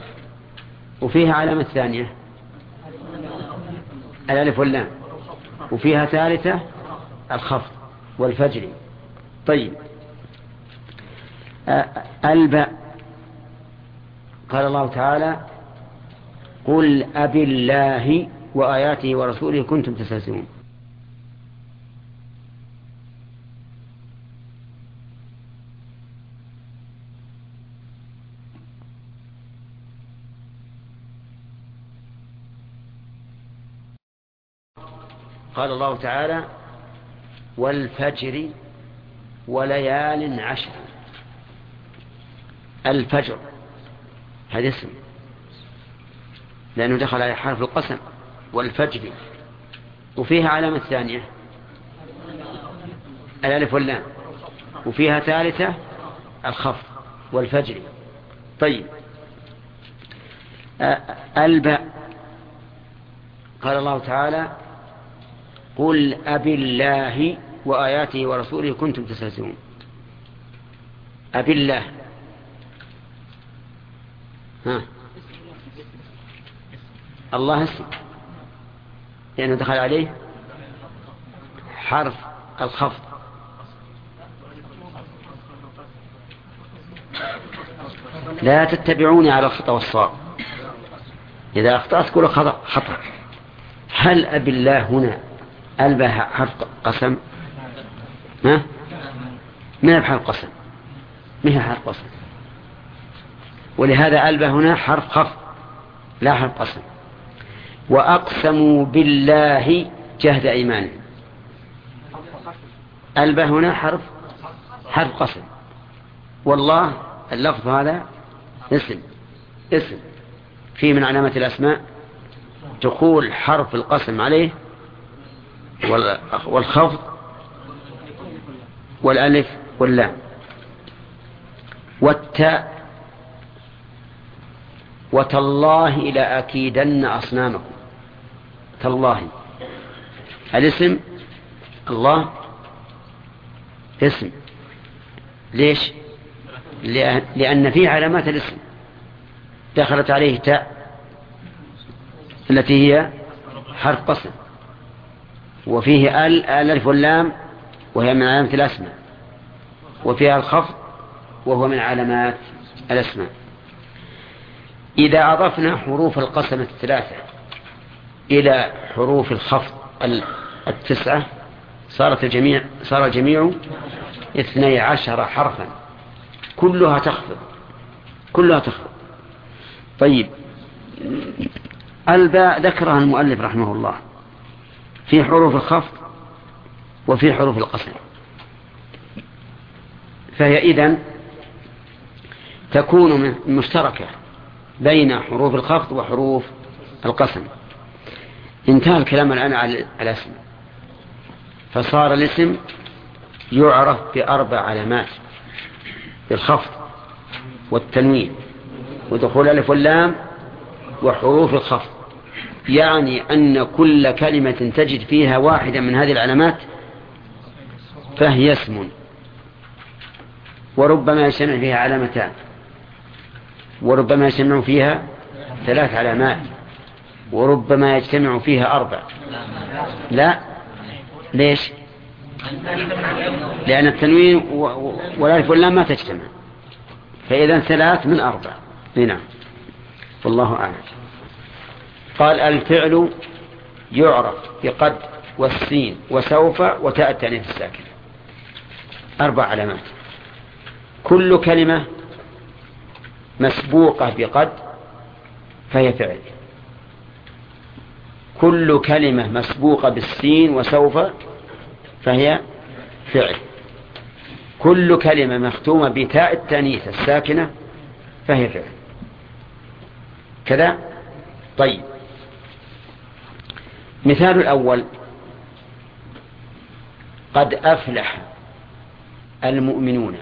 وفيها علامة ثانية. الألف واللام. وفيها ثالثة الخفض والفجر. طيب. الباء قال الله تعالى قل أبي الله وآياته ورسوله كنتم تستهزئون. قال الله تعالى والفجر وليال عشر. الفجر هذا اسم. لأنه دخل على حرف القسم. والفجر. وفيها علامة ثانية. الألف واللام. وفيها ثالثة الخفض والفجر. طيب. الباء قال الله تعالى قل أبي الله وآياته ورسوله كنتم تستهزئون. أبي الله ها. الله اسم. لأنه دخل عليه حرف الخفض. لا تتبعوني على الخطأ والصواب. إذا أخطأت كل خطأ. خطأ. هل أبي الله هنا ألبى حرف قسم. ها؟ ما بحرف قسم؟ ما حرف قسم؟ ولهذا ألبى هنا حرف خفض لا حرف قسم. وأقسموا بالله جهد إيمانهم. ألبى هنا حرف حرف قسم. والله اللفظ هذا اسم اسم. في من علامة الأسماء دخول حرف القسم عليه والخفض والألف واللام والتاء وتالله لأكيدن أصنامكم. تالله. الاسم الله. اسم. ليش؟ لأن فيه علامات الاسم. دخلت عليه تاء التي هي حرف قسم. وفيه آل الالف واللام وهي من علامات الأسماء. وفيها الخفض وهو من علامات الأسماء. إذا أضفنا حروف القسم الثلاثة إلى حروف الخفض التسعة صارت الجميع صار الجميع اثني عشر حرفا. كلها تخفض. كلها تخفض. طيب. الباء ذكرها المؤلف رحمه الله. في حروف الخفض وفي حروف القسم فهي إذن تكون مشتركة بين حروف الخفض وحروف القسم. انتهى الكلام الآن على الاسم. فصار الاسم يعرف بأربع علامات بالخفض والتنوين ودخول الألف واللام وحروف الخفض. يعني أن كل كلمة تجد فيها واحدة من هذه العلامات فهي اسم. وربما يجتمع فيها علامتان. وربما يجتمع فيها ثلاث علامات. وربما يجتمع فيها أربع. لا. ليش؟ لأن التنوين والألف واللام ما تجتمع. فإذا ثلاث من أربع. نعم. والله أعلم. قال الفعل يعرف بقد والسين وسوف وتاء التانيث الساكن. أربع علامات. كل كلمة مسبوقة بقد فهي فعل. كل كلمة مسبوقة بالسين وسوف فهي فعل. كل كلمة مختومة بتاء التانيث الساكنة فهي فعل. كذا؟ طيب. مثال الأول. قد أفلح المؤمنون.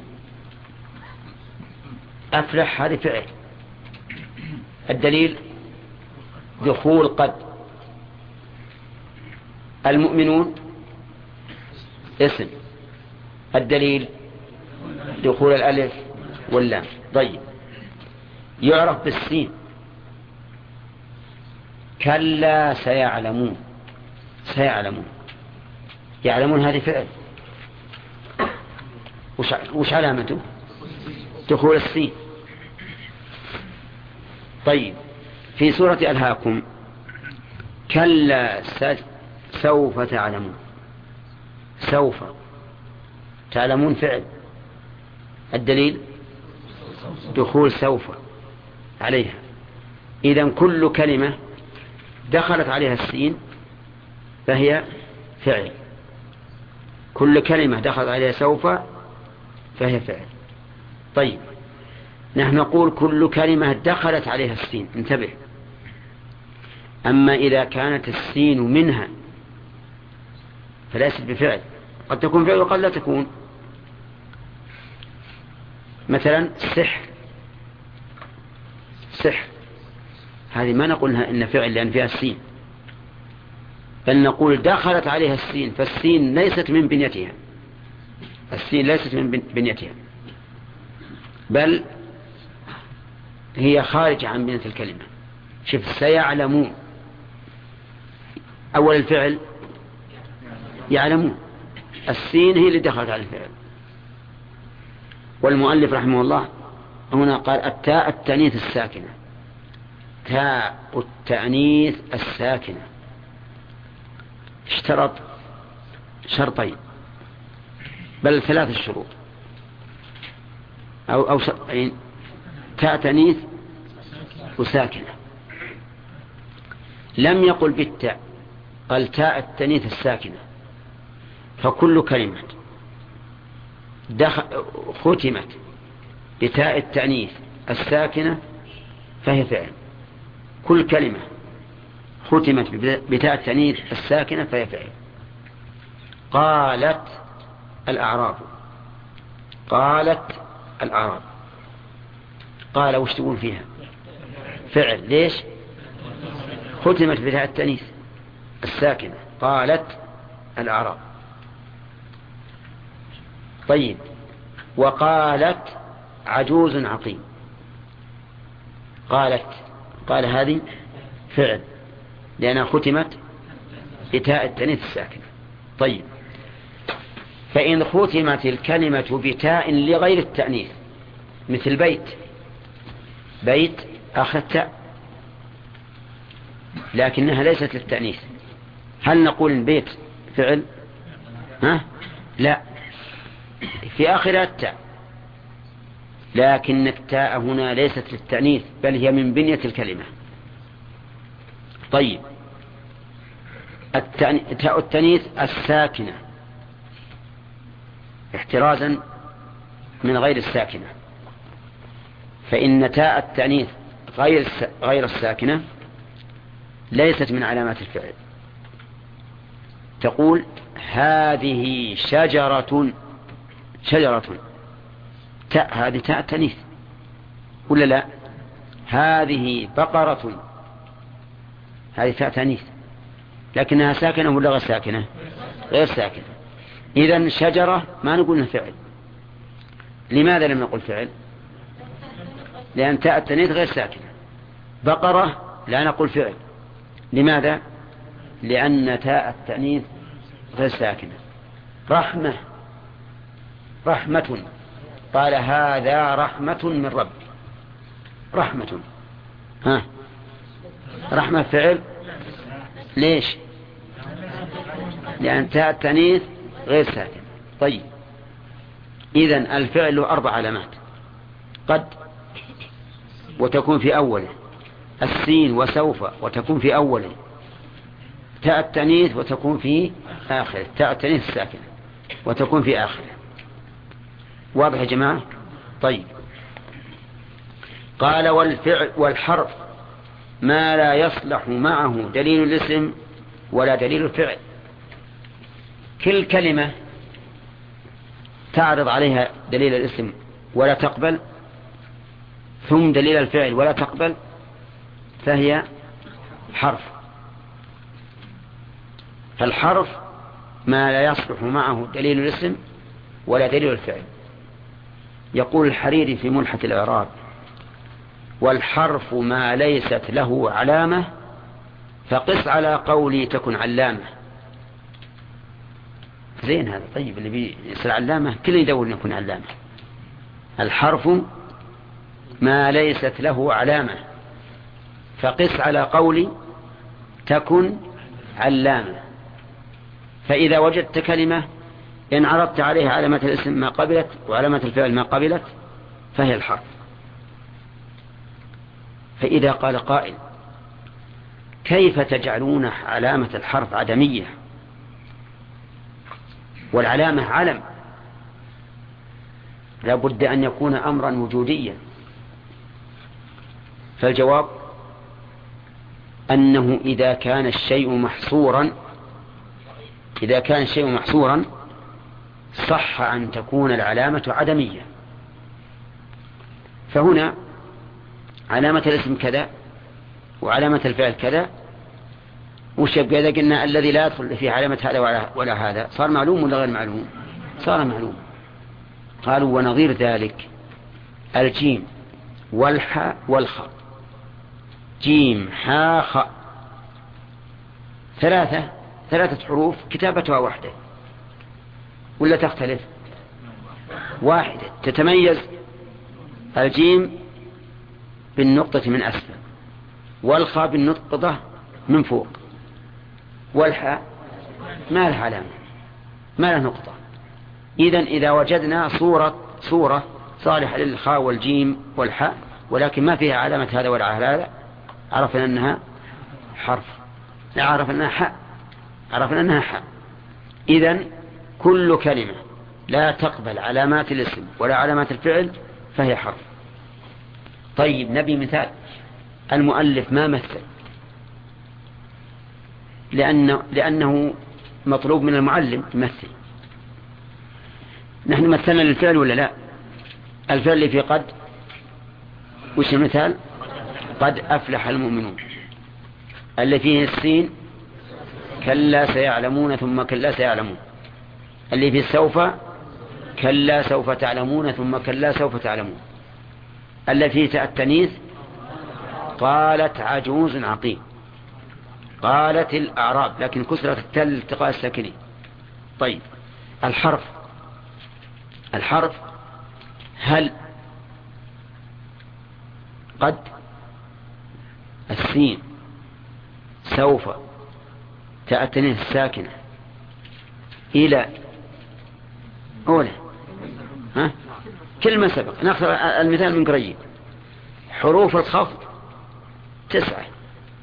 أفلح هذه فعل. الدليل دخول قد. المؤمنون اسم. الدليل دخول الألف واللام. طيب. يعرف بالسين. كلا سيعلمون. سيعلمون. يعلمون هذه فعل. وش, وش علامته؟ دخول السين. طيب في سورة ألهاكم كلا سوف تعلمون. سوف. تعلمون فعل. الدليل؟ دخول سوف عليها. إذا كل كلمة دخلت عليها السين فهي فعل. كل كلمة دخلت عليها سوف فهي فعل. طيب. نحن نقول كل كلمة دخلت عليها السين. انتبه. أما إذا كانت السين منها فليست بفعل. قد تكون فعل وقد لا تكون. مثلا سحر. سحر. هذه ما نقولها إن فعل لأن فيها السين. بل نقول دخلت عليها السين فالسين ليست من بنيتها. السين ليست من بنيتها. بل هي خارجة عن بنية الكلمة. شوف سيعلمون. أول الفعل يعلمون. السين هي اللي دخلت على الفعل. والمؤلف رحمه الله هنا قال التاء التأنيث الساكنة. تاء التأنيث الساكنة. اشترط شرطين بل ثلاث الشروط أو, أو شرطين تاء تأنيث وساكنة. لم يقل بالتاء قال تاء التأنيث الساكنة. فكل كلمة دخل ختمت بتاء التأنيث الساكنة فهي فعل كل كلمة ختمت بتاء التأنيث الساكنة فهي فعل قالت الأعراب. قالت الأعراب. قال وش تقول فيها؟ فعل. ليش؟ ختمت بتاء التأنيث الساكنة. قالت الأعراب. طيب. وقالت عجوز عقيم. قالت قال هذه فعل. لأنها ختمت بتاء التنيث الساكنة طيب. فإن ختمت الكلمة بتاء لغير التأنيث مثل بيت. بيت التاء. لكنها ليست للتأنيث. هل نقول البيت فعل؟ ها؟ لا. في آخر التاء. لكن التاء هنا ليست للتأنيث بل هي من بنية الكلمة. طيب. تاء التأنيث الساكنة. احترازا من غير الساكنة. فإن تاء التأنيث غير غير الساكنة ليست من علامات الفعل. تقول هذه شجرة شجرة. تاء هذه تاء تنيث ولا لا؟ هذه بقرة. هذه تاء تنيث لكنها ساكنة ولا غير ساكنة؟ غير ساكنة. إذا شجرة ما نقول فعل. لماذا لم نقل فعل؟ لأن تاء التنيث غير ساكنة. بقرة لا نقول فعل. لماذا؟ لأن تاء التأنيث غير ساكنة. رحمة. رحمة. قال هذا رحمة من رب رحمة. ها؟ رحمة فعل. ليش؟ لأن تاء التأنيث غير ساكن طيب. إذن الفعل له أربع علامات. قد وتكون في أوله. السين وسوف وتكون في أوله. تاء التأنيث وتكون في آخره. تاء التأنيث الساكنة وتكون في آخره. واضح يا جماعة؟ طيب. قال والفعل والحرف ما لا يصلح معه دليل الاسم ولا دليل الفعل. كل كلمة تعرض عليها دليل الاسم ولا تقبل ثم دليل الفعل ولا تقبل فهي حرف. فالحرف ما لا يصلح معه دليل الاسم ولا دليل الفعل. يقول الحريري في ملحة الإعراب والحرف ما ليست له علامة فقس على قولي تكن علامة. زين هذا. طيب اللي بيصير علامة كل يدور يكون علامة. الحرف ما ليست له علامة. فقس على قولي تكن علامة. فإذا وجدت كلمة إن عرضت عليها علامة الاسم ما قبلت وعلامة الفعل ما قبلت فهي الحرف. فإذا قال قائل كيف تجعلون علامة الحرف عدمية؟ والعلامة علم. لا بد أن يكون أمرا وجوديا. فالجواب أنه إذا كان الشيء محصورا إذا كان الشيء محصورا صح أن تكون العلامة عدمية. فهنا علامة الاسم كذا وعلامة الفعل كذا. وش يبقى إذا قلنا الذي لا يدخل في علامة هذا ولا, ولا هذا؟ صار معلوم ولا غير معلوم؟ صار معلوم. قالوا ونظير ذلك الجيم والحاء والخاء جيم حاء خاء ثلاثة ثلاثة حروف كتابتها واحدة. ولا تختلف؟ واحدة. تتميز الجيم بالنقطة من أسفل والخاء بالنقطة من فوق والحاء ما لها علامة ما لها نقطة. إذا إذا وجدنا صورة صورة صالحة للخاء والجيم والحاء ولكن ما فيها علامة هذا ولا هذا عرفنا أنها حرف عرفنا أنها حاء عرفنا أنها حاء. إذا كل كلمة لا تقبل علامات الاسم ولا علامات الفعل فهي حرف. طيب نبي مثال. المؤلف ما مثل. لأنه, لأنه مطلوب من المعلم يمثل. نحن مثلنا للفعل ولا لا؟ الفعل اللي في قد. وش المثال؟ قد أفلح المؤمنون. اللي فيه السين كلا سيعلمون ثم كلا سيعلمون. اللي فيه سوف كلا سوف تعلمون ثم كلا سوف تعلمون. اللي فيه التنيث قالت عجوز عقيم. قالت الأعراب لكن كسرت التل التقاء الساكنين. طيب الحرف. الحرف هل قد السين سوف تأتني الساكنة إلى أولى؟ ها؟ كلمة سبق. نأخذ المثال من قريب. حروف الخفض. تسعة.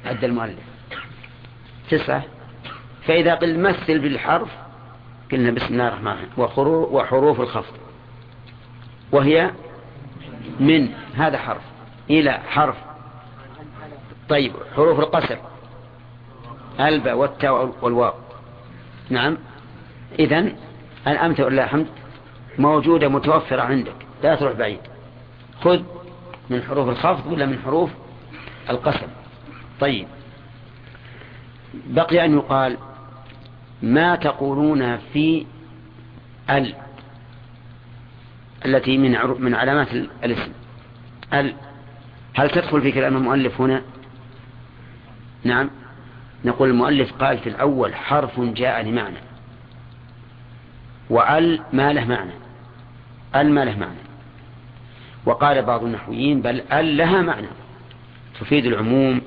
عد المؤلف. تسعة. فإذا قل مثل بالحرف قلنا بسم الله الرحمن الرحيم. وحروف الخفض. وهي من. هذا حرف. إلى حرف. طيب حروف القصر الباء والتاء والواو. نعم. إذن الأمثلة لله الحمد موجودة متوفرة عندك. لا تروح بعيد. خذ من حروف الخفض ولا من حروف القسم. طيب. بقي أن يقال ما تقولون في ال التي من من علامات الاسم. ال هل تدخل في كلام المؤلف هنا؟ نعم. نقول المؤلف قال في الأول حرف جاء لمعنى. وأل ما له معنى. أل ما له معنى. وقال بعض النحويين بل أل لها معنى. تفيد العموم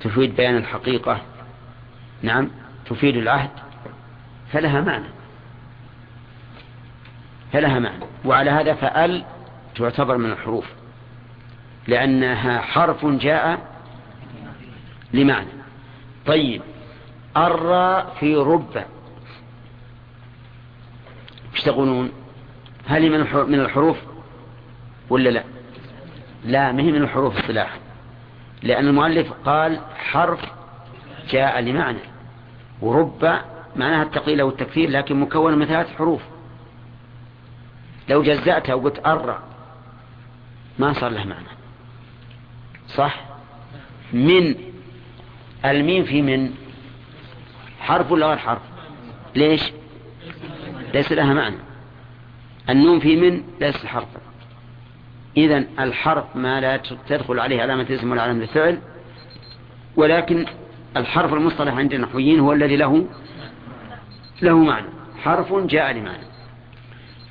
تفيد بيان الحقيقة. نعم تفيد العهد فلها معنى. فلها معنى. وعلى هذا فأل تعتبر من الحروف. لأنها حرف جاء لمعنى. طيب الراء في رب. إيش تقولون؟ هل من الحروف ولا لا؟ لا ما هي من الحروف الصلاح لأن المؤلف قال حرف جاء لمعنى. ورب معناها التقليل والتكثير لكن مكون من ثلاث حروف. لو جزأتها وقلت أر ما صار له معنى. صح؟ من الميم في من؟ حرف ولا غير حرف؟ ليش؟ ليس لها معنى. النون في من؟ ليس حرفا إذا الحرف ما لا تدخل عليه علامة الاسم ولا علامة الفعل ولكن الحرف المصطلح عند النحويين هو الذي له له معنى. حرف جاء لمعنى.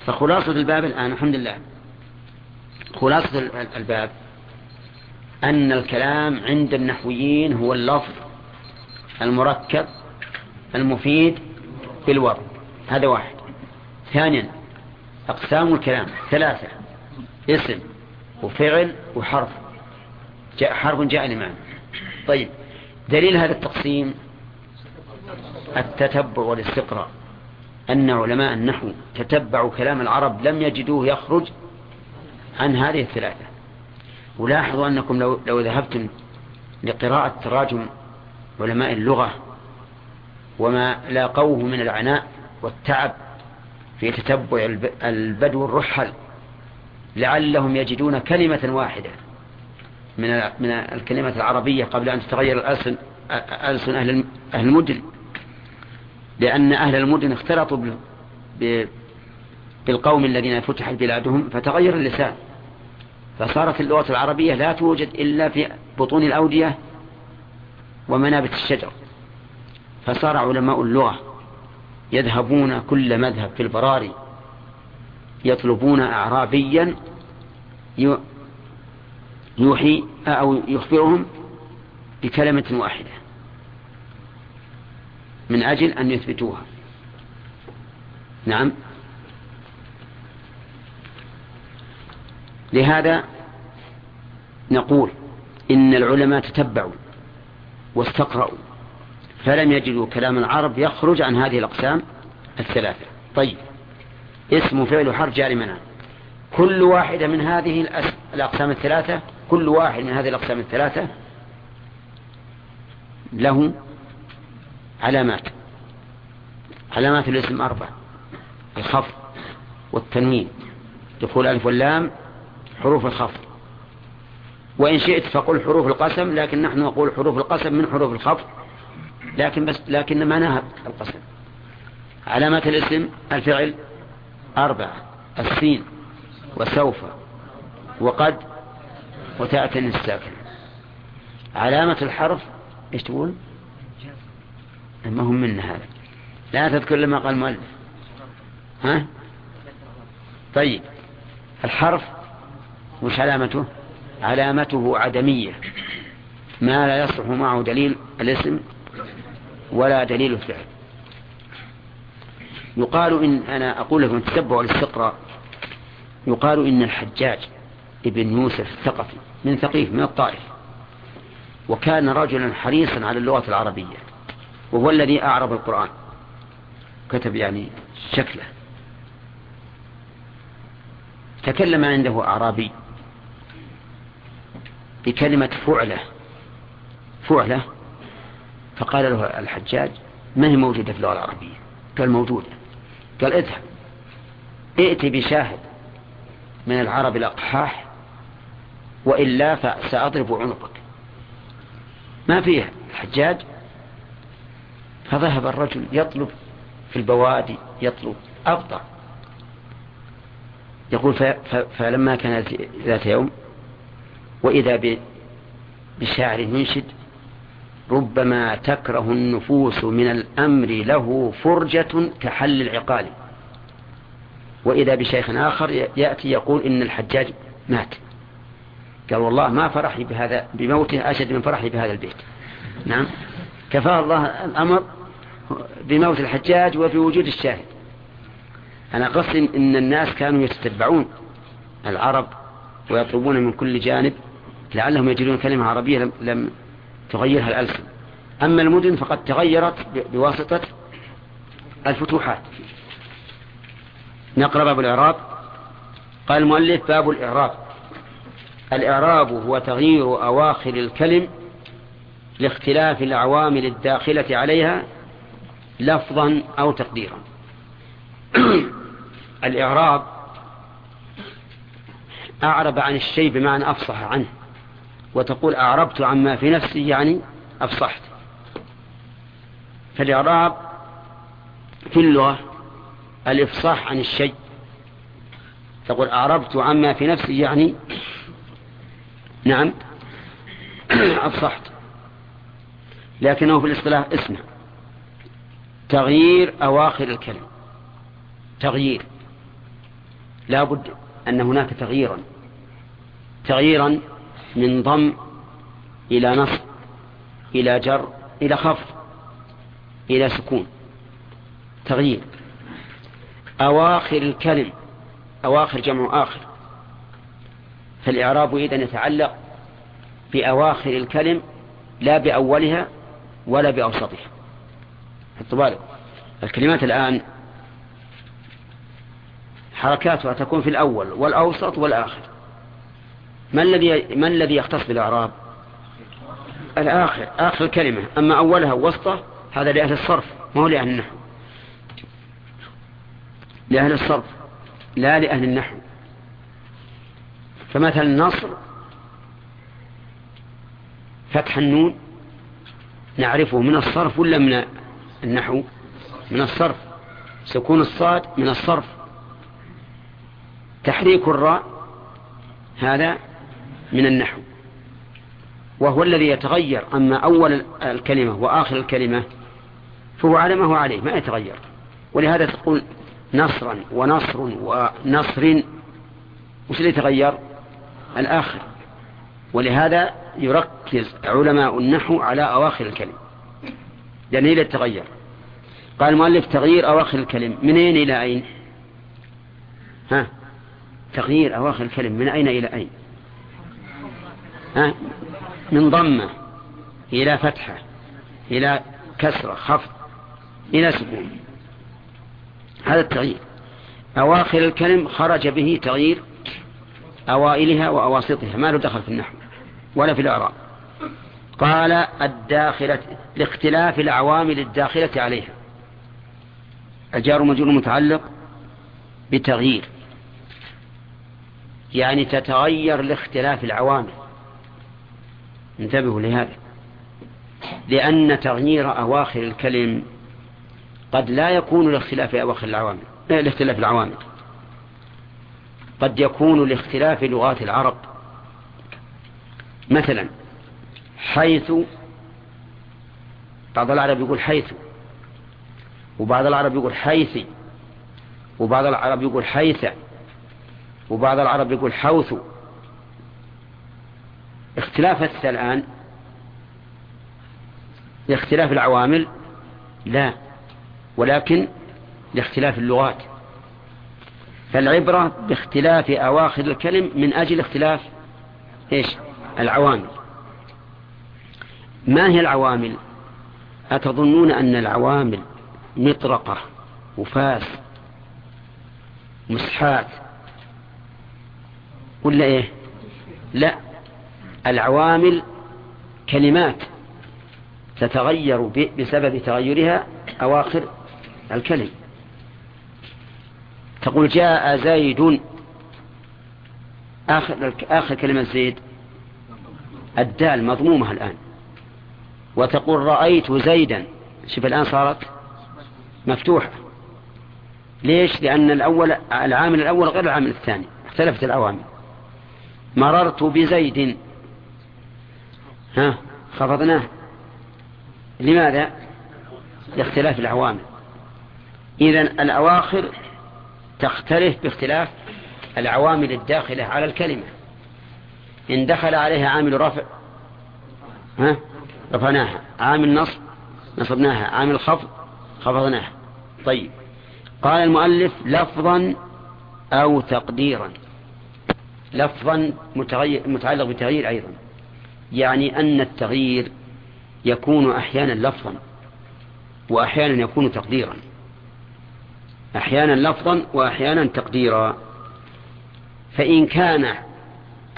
فخلاصة الباب الآن الحمد لله. خلاصة الباب. أن الكلام عند النحويين هو اللفظ المركب المفيد بالوضع. هذا واحد. ثانيا أقسام الكلام ثلاثة اسم وفعل وحرف جاء حرف جاء لمعنى طيب دليل هذا التقسيم التتبع والاستقراء. أن علماء النحو تتبعوا كلام العرب لم يجدوه يخرج عن هذه الثلاثة. ولاحظوا أنكم لو, لو ذهبتم لقراءة تراجم علماء اللغة وما لاقوه من العناء والتعب في تتبع البدو الرحل لعلهم يجدون كلمة واحدة من من الكلمة العربية قبل أن تتغير الألسن ألسن أهل أهل المدن. لأن أهل المدن اختلطوا بالقوم الذين فتحت بلادهم فتغير اللسان. فصارت اللغة العربية لا توجد إلا في بطون الأودية ومنابت الشجر. فصار علماء اللغة يذهبون كل مذهب في البراري يطلبون أعرابيا يوحي أو يخبرهم بكلمة واحدة من أجل أن يثبتوها. نعم. لهذا نقول إن العلماء تتبعوا واستقرأوا. فلم يجدوا كلام العرب يخرج عن هذه الأقسام الثلاثة. طيب. اسم فعل حرف جاري منها كل واحدة من هذه الأقسام الثلاثة كل واحد من هذه الأقسام الثلاثة له علامات. علامات الاسم أربع الخفض والتنوين. دخول ألف واللام حروف الخفض. وإن شئت فقل حروف القسم لكن نحن نقول حروف القسم من حروف الخفض. لكن بس لكن معناها القسم. علامات الاسم الفعل أربعة السين وسوف وقد وتأتي الساكن. علامة الحرف إيش تقول؟ ما هم من هذا. لا تذكر لما قال المؤلف. ها؟ طيب. الحرف وش علامته؟ علامته عدمية. ما لا يصلح معه دليل الاسم ولا دليل الفعل. يقال إن أنا أقول لكم تتبع والاستقراء يقال إن الحجاج ابن يوسف الثقفي من ثقيف من الطائف. وكان رجلا حريصا على اللغة العربية. وهو الذي أعرب القرآن. كتب يعني شكله. تكلم عنده أعرابي بكلمة فعلة. فعلة فقال له الحجاج ما هي موجودة في اللغة العربية؟ قال موجودة. قال اذهب ائت بشاهد من العرب الأقحاح وإلا فسأضرب عنقك. ما فيها الحجاج؟ فذهب الرجل يطلب في البوادي يطلب أبطأ يقول فلما كان ذات يوم وإذا بشاعر ينشد ربما تكره النفوس من الأمر له فرجة كحل العقال. وإذا بشيخ آخر يأتي يقول إن الحجاج مات. قال والله ما فرحي بهذا بموته أشد من فرحي بهذا البيت. نعم. كفاه الله الأمر بموت الحجاج وفي وجود الشاهد. أنا قصدي إن الناس كانوا يتتبعون العرب ويطلبون من كل جانب لعلهم يجدون كلمة عربية لم, لم تغيرها الألسن أما المدن فقد تغيرت بواسطة الفتوحات. نقرأ باب الإعراب. قال المؤلف باب الإعراب. الإعراب هو تغيير أواخر الكلم لاختلاف العوامل الداخلة عليها لفظا أو تقديرا. الإعراب أعرب عن الشيء بمعنى أفصح عنه. وتقول أعربت عما في نفسي يعني أفصحت. فالإعراب في اللغة الإفصاح عن الشيء. تقول أعربت عما في نفسي يعني نعم أفصحت. لكنه في الاصطلاح اسمه تغيير أواخر الكلم. تغيير. لا بد أن هناك تغييرا. تغييرا من ضم إلى نصب إلى جر إلى خفض إلى سكون. تغيير. أواخر الكلم أواخر جمع آخر. فالإعراب إذن يتعلق بأواخر الكلم لا بأولها ولا بأوسطها. حطوا الكلمات الآن حركاتها تكون في الأول والأوسط والآخر. ما الذي ما الذي يختص بالإعراب؟ الآخر آخر الكلمة أما أولها ووسطه هذا لأهل الصرف ما هو لأهل النحو. لأهل الصرف لا لأهل النحو. فمثل النصر فتح النون نعرفه من الصرف ولا من النحو؟ من الصرف. سكون الصاد من الصرف. تحريك الراء هذا من النحو. وهو الذي يتغير. أما أول الكلمة وآخر الكلمة فهو على ما هو عليه ما يتغير. ولهذا تقول نصرا ونصر ونصر. وش اللي يتغير؟ الآخر. ولهذا يركز علماء النحو على أواخر الكلم. لأن هي تغير قال المؤلف تغيير أواخر الكلم. من أين إلى أين؟ ها؟ تغيير أواخر الكلم. من أين إلى أين؟ من ضمة إلى فتحة إلى كسرة خفض إلى سكون. هذا التغيير. أواخر الكلم خرج به تغيير أوائلها وأواسطها ما له دخل في النحو ولا في الأعراب. قال الداخلة لاختلاف العوامل الداخلة عليها. الجار مجرور متعلق بتغيير يعني تتغير لاختلاف العوامل. انتبهوا لهذا. لأن تغيير أواخر الكلم قد لا يكون لاختلاف أواخر العوامل لاختلاف العوامل. قد يكون لاختلاف لغات العرب. مثلا حيث بعض العرب يقول حيث وبعض العرب يقول حيث وبعض العرب يقول حيث وبعض العرب يقول حوث. اختلاف الآن؟ لاختلاف العوامل؟ لا. ولكن لاختلاف اللغات. فالعبرة باختلاف أواخر الكلم من أجل اختلاف إيش؟ العوامل. ما هي العوامل؟ أتظنون أن العوامل مطرقة وفاس مسحات ولا إيه؟ لا. العوامل كلمات تتغير بسبب تغيرها أواخر الكلم. تقول جاء زيد. آخر, آخر كلمة زيد. الدال مضمومة الآن. وتقول رأيت زيدا. شوف الآن صارت مفتوحة. ليش؟ لأن الأول العامل الأول غير العامل الثاني. اختلفت العوامل. مررت بزيد. ها؟ خفضناه. لماذا؟ لاختلاف العوامل. إذا الأواخر تختلف باختلاف العوامل الداخلة على الكلمة. إن دخل عليها عامل رفع ها؟ رفعناها. عامل نصب نصبناها. عامل خفض خفضناها. طيب. قال المؤلف لفظا أو تقديرا. لفظا متعلق بالتغيير أيضا. يعني أن التغيير يكون أحيانا لفظا وأحيانا يكون تقديرا. أحيانا لفظا وأحيانا تقديرا. فإن كان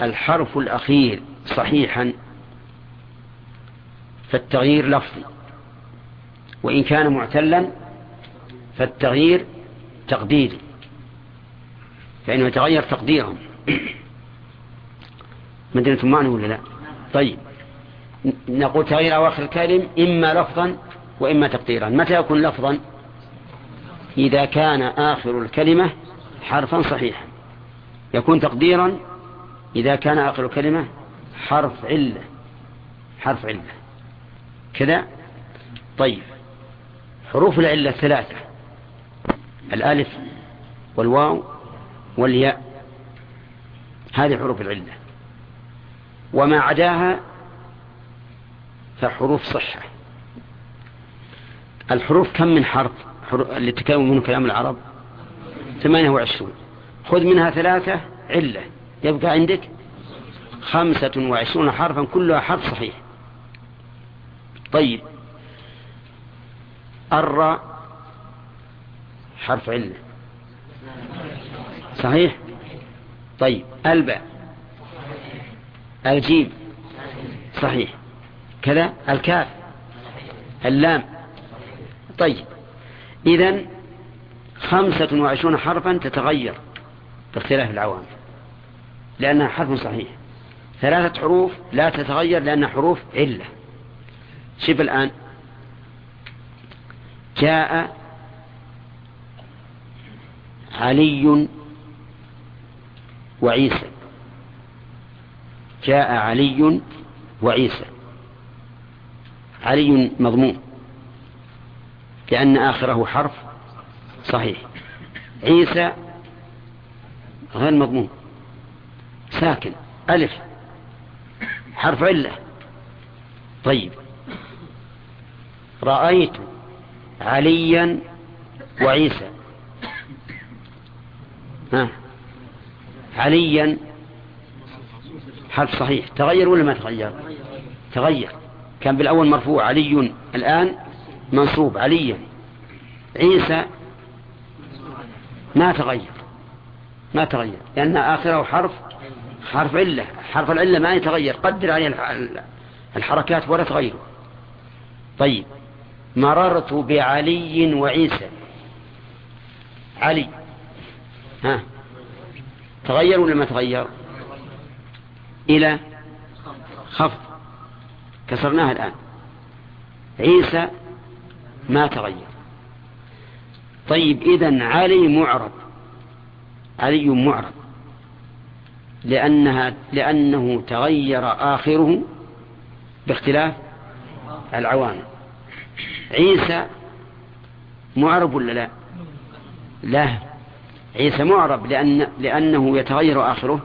الحرف الأخير صحيحا فالتغيير لفظي. وإن كان معتلا فالتغيير تقديري. فإنه يتغير تقديرا مدينة معنى ولا لا؟ طيب. نقول تغيير أواخر الكلم إما لفظا وإما تقديرا. متى يكون لفظا؟ إذا كان آخر الكلمة حرفا صحيحا. يكون تقديرا إذا كان آخر الكلمة حرف علة. حرف علة. كذا؟ طيب. حروف العلة ثلاثة. الألف والواو والياء. هذه حروف العلة. وما عداها فحروف صحة. الحروف كم من حرف؟ اللي تكون منه كلام العرب؟ ثمانية وعشرون. خذ منها ثلاثة علة. يبقى عندك خمسة وعشرون حرفا كلها حرف صحيح. طيب. الراء حرف علة. صحيح؟ طيب. الباء. الجيم. صحيح. كذا الكاف. اللام. طيب. إذن خمسة وعشرون حرفا تتغير باختلاف العوامل لأنها حرف صحيح. ثلاثة حروف لا تتغير لأنها حروف علة. شوف الآن. جاء علي وعيسى. جاء علي وعيسى. علي مضمون لأن آخره حرف صحيح. عيسى غير مضمون ساكن ألف حرف علة. طيب. رأيت عليا وعيسى. ها؟ عليا حرف صحيح؟ تغير ولا ما تغير؟ تغير. كان بالأول مرفوع علي الآن منصوب عليا عيسى ما تغير ما تغير. لأن آخره حرف حرف علة. حرف العلة ما يتغير. قدر عليه الحركات ولا تغيره. طيب. مررت بعلي وعيسى. علي. ها؟ تغير ولا ما تغير؟ إلى خفض. كسرناها الآن. عيسى ما تغير. طيب إذن علي معرض. علي معرض. لأنها لأنه تغير آخره باختلاف العوامل عيسى معرب ولا لا؟ لا. عيسى معرب لأن لأنه يتغير آخره.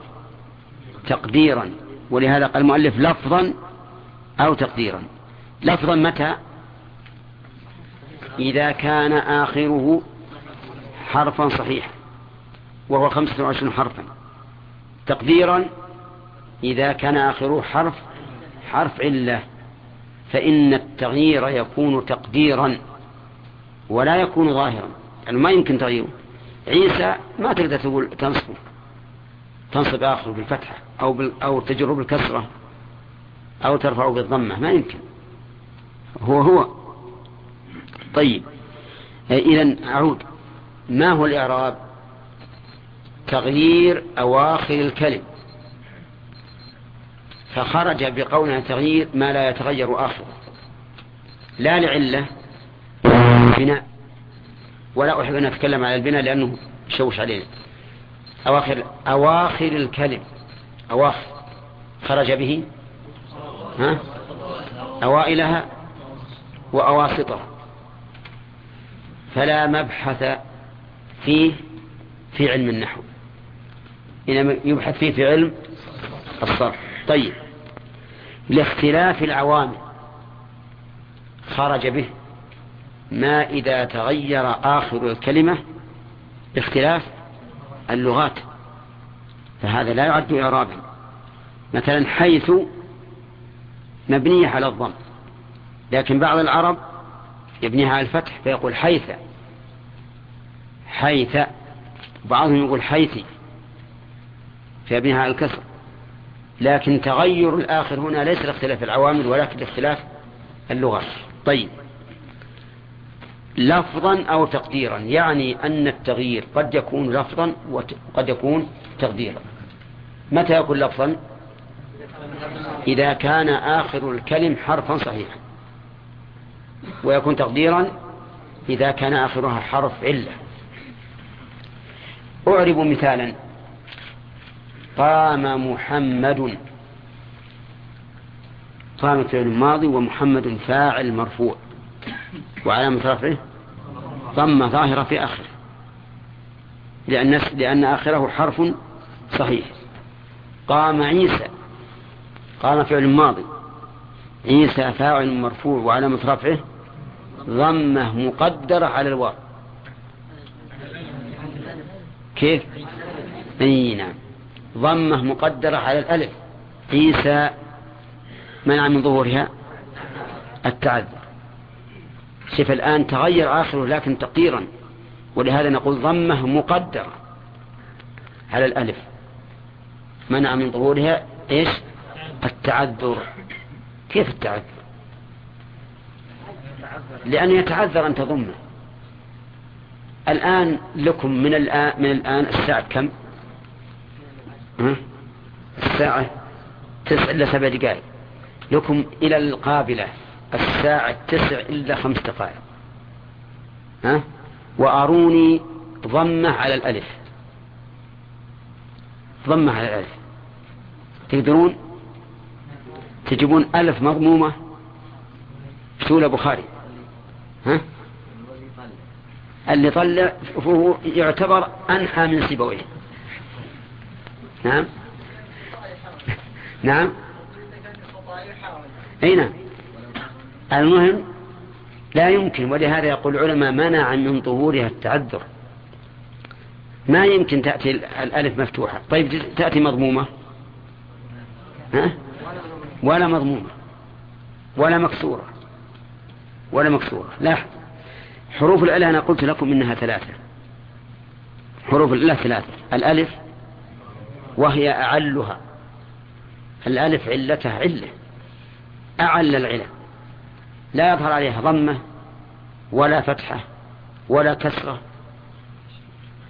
تقديرا ولهذا قال المؤلف لفظا أو تقديرا. لفظا متى؟ إذا كان آخره حرفا صحيحا وهو خمسة وعشرون حرفا. تقديرا إذا كان آخره حرف حرف علة فإن التغيير يكون تقديرا ولا يكون ظاهرا. يعني ما يمكن تغييره. عيسى ما تقدر تقول تنصبه تنصب آخره بالفتحة. أو, بال أو تجر بالكسرة أو ترفعه بالضمة ما يمكن. هو هو. طيب. إذا أعود. ما هو الإعراب؟ تغيير أواخر الكلم. فخرج بقولنا تغيير ما لا يتغير آخره. لا لعلة بناء ولا أحب أن أتكلم على البناء لأنه شوش علينا. أواخر أواخر الكلم. أواخر. خرج به ها؟ أوائلها وأواسطها. فلا مبحث فيه في علم النحو. إنما يبحث فيه في علم الصرف. طيب. لاختلاف العوامل خرج به ما إذا تغير آخر الكلمة باختلاف اللغات. فهذا لا يعد إعرابا. مثلا حيث مبنية على الضم. لكن بعض العرب يبنيها على الفتح فيقول حيث. حيث. بعضهم يقول حيثي. فيبنيها على الكسر. لكن تغير الآخر هنا ليس لاختلاف العوامل ولكن لاختلاف اللغات طيب. لفظا أو تقديرا. يعني أن التغيير قد يكون لفظا وقد يكون تقديرا. متى يكون لفظا؟ إذا كان آخر الكلم حرفا صحيحا. ويكون تقديرا إذا كان آخرها حرف علة. أعرب مثالا. قام محمد. قام فعل ماضي ومحمد فاعل مرفوع. وعلامة رفعه ضم ظاهرة في آخره. لأن, لأن آخره حرف صحيح. قام عيسى. قام فعل ماضي. عيسى فاعل مرفوع وعلامة رفعه ضمة مقدرة على الواو. كيف؟ أي نعم. ضمة مقدرة على الألف. عيسى منع من ظهورها؟ التعذر. شوف الآن تغير آخره لكن تقديرا. ولهذا نقول ضمة مقدرة على الألف. منع من ظهورها إيش؟ التعذر. كيف التعذر؟ لأنه يتعذر أن تضمه. الآن لكم من الآن, من الآن الساعة كم؟ ها؟ الساعة تسع إلا سبع دقائق. لكم إلى القابلة الساعة تسع إلا خمس دقائق. ها؟ وأروني ضمة على الألف. ضمة على الألف. تقدرون تجيبون ألف مضمومة سولة بخاري ها؟ اللي طلع فهو يعتبر أنحى من سيبويه. نعم؟ نعم؟ أي نعم. المهم لا يمكن ولهذا يقول العلماء منع من ظهورها التعذر. ما يمكن تأتي الألف مفتوحة. طيب تأتي مضمومة. ولا مضمومة ولا مكسورة ولا مكسورة. لا حروف العلة أنا قلت لكم إنها ثلاثة. حروف العلة ثلاثة. الألف وهي أعلها. الألف علتها علة. أعل العلة. لا يظهر عليها ضمة ولا فتحة ولا كسرة.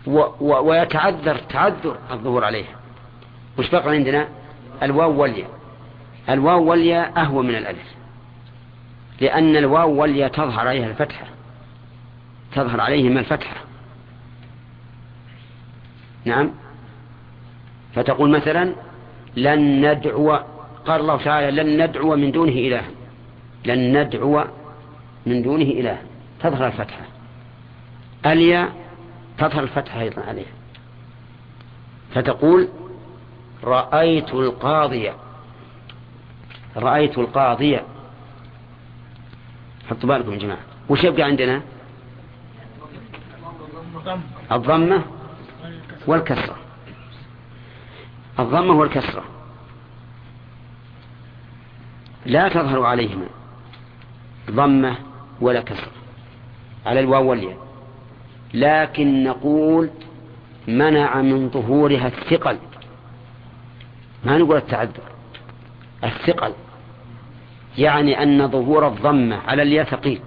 و و ويتعذر تعذر الظهور عليها. وش بقى عندنا الواو والياء. الواو والياء أهوى من الألف. لأن الواو والياء تظهر عليها الفتحة. تظهر عليهما الفتحة. نعم. فتقول مثلا لن ندعو قال الله تعالى لن ندعو من دونه إله لن ندعو من دونه إله تظهر الفتحة. اليا تظهر الفتحة أيضا عليها. فتقول رأيت القاضية رأيت القاضية حطوا بالكم يا جماعة. وش يبقى عندنا؟ الضمة والكسرة. الضمة والكسرة. لا تظهر عليهما. ضمة ولا كسرة. على الواو والياء. لكن نقول منع من ظهورها الثقل. ما نقول التعذر الثقل. يعني أن ظهور الضمة على الياء ثقيل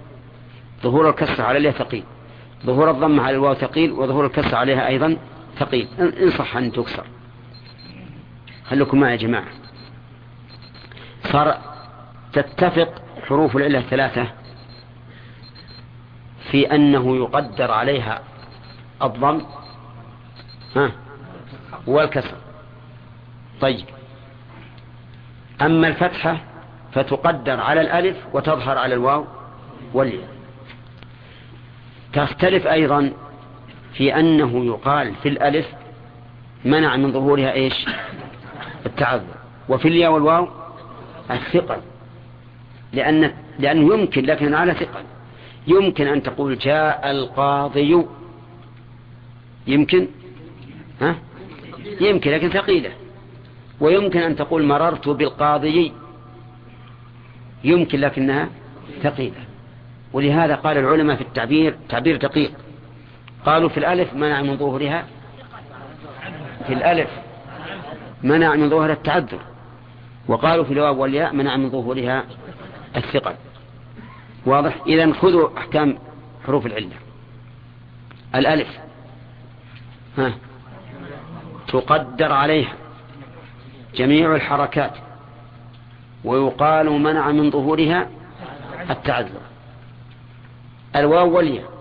ظهور الكسر على الياء ثقيل ظهور الضمة على الواو ثقيل وظهور الكسر عليها أيضا ثقيل. إن صح أن تكسر. خليكم معي يا جماعة. صار تتفق حروف العلة الثلاثة في أنه يقدر عليها الضم ها والكسر. طيب. أما الفتحة فتقدر على الألف وتظهر على الواو والياء. تختلف أيضا في أنه يقال في الألف منع من ظهورها إيش؟ التعذر. وفي الياء والواو الثقل. لأن لأنه يمكن لكن على ثقل. يمكن أن تقول جاء القاضي. يمكن؟ ها؟ يمكن لكن ثقيلة. ويمكن أن تقول مررت بالقاضي يمكن لكنها ثقيلة. ولهذا قال العلماء في التعبير تعبير دقيق. قالوا في الألف منع من ظهورها. في الألف منع من ظهورها التعذر. وقالوا في الواو والياء منع من ظهورها الثقل. واضح؟ إذا خذوا أحكام حروف العلة. الألف. ها. تقدر عليها. جميع الحركات ويقال منع من ظهورها التعذر. الواو والياء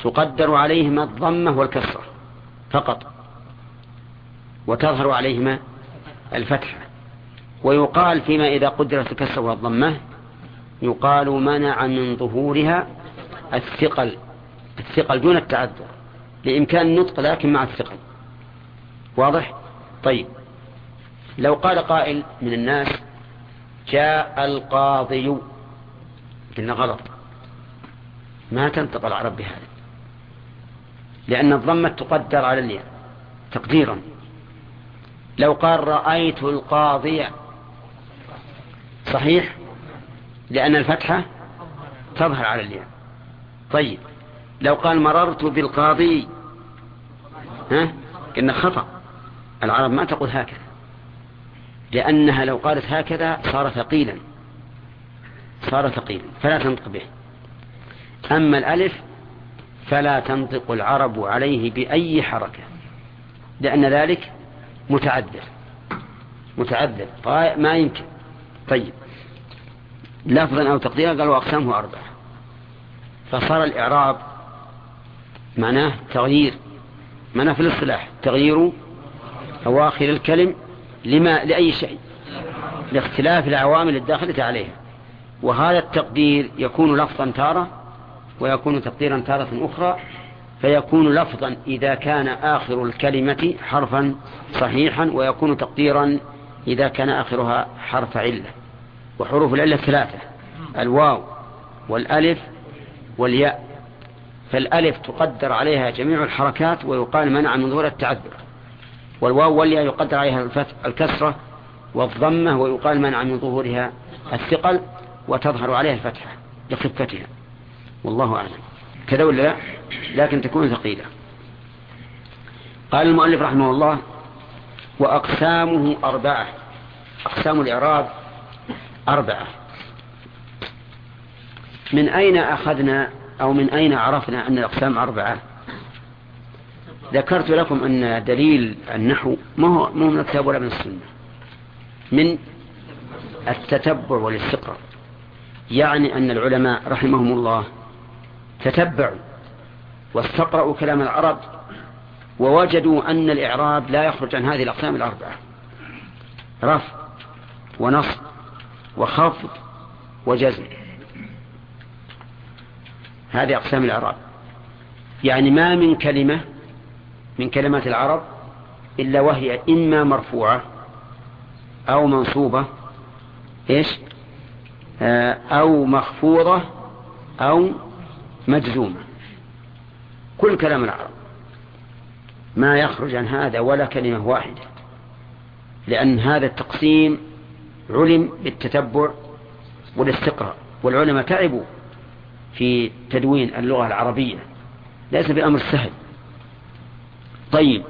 تقدر عليهما الضمة والكسرة فقط وتظهر عليهما الفتحة. ويقال فيما إذا قدرت الكسرة والضمة يقال منع من ظهورها الثقل الثقل دون التعذر لإمكان النطق لكن مع الثقل. واضح؟ طيب. لو قال قائل من الناس جاء القاضي قلنا غلط. ما تنطق العرب بهذا. لأن الضمة تقدر على الياء تقديرا. لو قال رأيت القاضي صحيح؟ لأن الفتحة تظهر على الياء. طيب لو قال مررت بالقاضي ها؟ قلنا خطأ. العرب ما تقول هكذا. لأنها لو قالت هكذا صار ثقيلا. صار ثقيلا. فلا تنطق به. أما الألف فلا تنطق العرب عليه بأي حركة لأن ذلك متعذر متعذر ما يمكن. طيب. لفظا أو تقديرا قالوا أقسامه أربعة. فصار الإعراب معناه تغيير. معناه في الاصطلاح تغيير أواخر الكلم لما لأي شيء لاختلاف العوامل الداخلة عليها. وهذا التقدير يكون لفظا تارة ويكون تقديرا تارة أخرى فيكون لفظا إذا كان آخر الكلمة حرفا صحيحا ويكون تقديرا إذا كان آخرها حرف علة. وحروف العلة ثلاثة الواو والألف والياء. فالألف تقدر عليها جميع الحركات ويقال منع من ظهور التعذر. والواو والياء يقدر عليها الكسرة والضمة ويقال منع من ظهورها الثقل وتظهر عليها الفتحة لخفتها. والله أعلم. كذا ولا لا؟ لكن تكون ثقيلة. قال المؤلف رحمه الله وأقسامه أربعة. أقسام الإعراب أربعة. من أين أخذنا أو من أين عرفنا أن الأقسام أربعة؟ ذكرت لكم أن دليل النحو ما هو من الكتاب ولا من السنة؟ من التتبع والاستقراء يعني أن العلماء رحمهم الله تتبعوا واستقرأوا كلام العرب ووجدوا أن الإعراب لا يخرج عن هذه الأقسام الأربعة رفع ونصب وخفض وجزم. هذه أقسام الإعراب. يعني ما من كلمة من كلمات العرب إلا وهي إما مرفوعة أو منصوبة إيش؟ آه، أو مخفوضة أو مجزومة. كل كلام العرب. ما يخرج عن هذا ولا كلمة واحدة لأن هذا التقسيم علم بالتتبع والاستقراء. والعلماء تعبوا في تدوين اللغة العربية. ليس بأمر سهل. طيب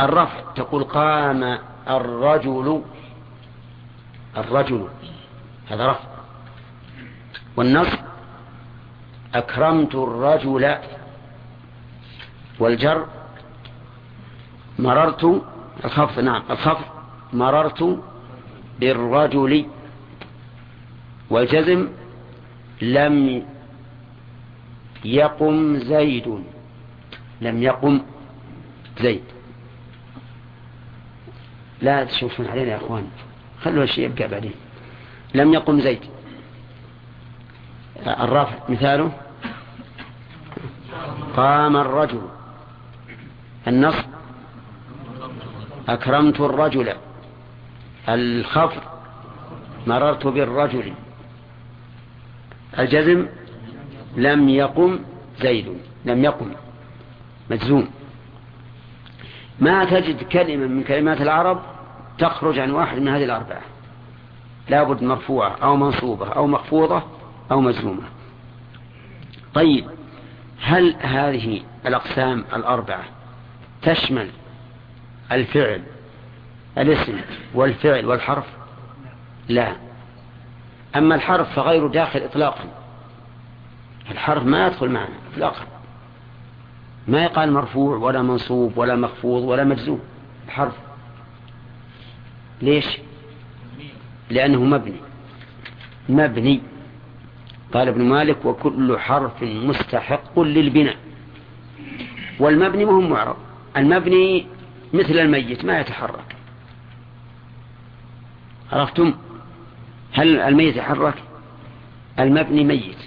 الرفع تقول قام الرجل الرجل هذا رفع. والنصب أكرمت الرجل والجر مررت الخفض نعم الخفض مررت بالرجل والجزم لم يقم زيد لم يقم زيد. لا تشوفون علينا يا إخوان. خلوا الشيء يبقى بعدين. لم يقم زيد. الرافع مثاله. قام الرجل. النصب أكرمت الرجل. الخفض. مررت بالرجل. الجزم. لم يقم زيد. لم يقم. مجزوم. ما تجد كلمة من كلمات العرب تخرج عن واحد من هذه الأربعة. لابد مرفوعة أو منصوبة أو مخفوضة أو مجزومة طيب هل هذه الأقسام الأربعة تشمل الفعل الاسم والفعل والحرف؟ لا. أما الحرف فغير داخل إطلاقا. الحرف ما يدخل معنا إطلاقا. ما يقال مرفوع ولا منصوب ولا مخفوض ولا مجزوم الحرف ليش؟ لأنه مبني. مبني. قال ابن مالك وكل حرف مستحق للبناء. والمبني مهم معرض. المبني مثل الميت ما يتحرك. عرفتم؟ هل الميت يتحرك؟ المبني ميت.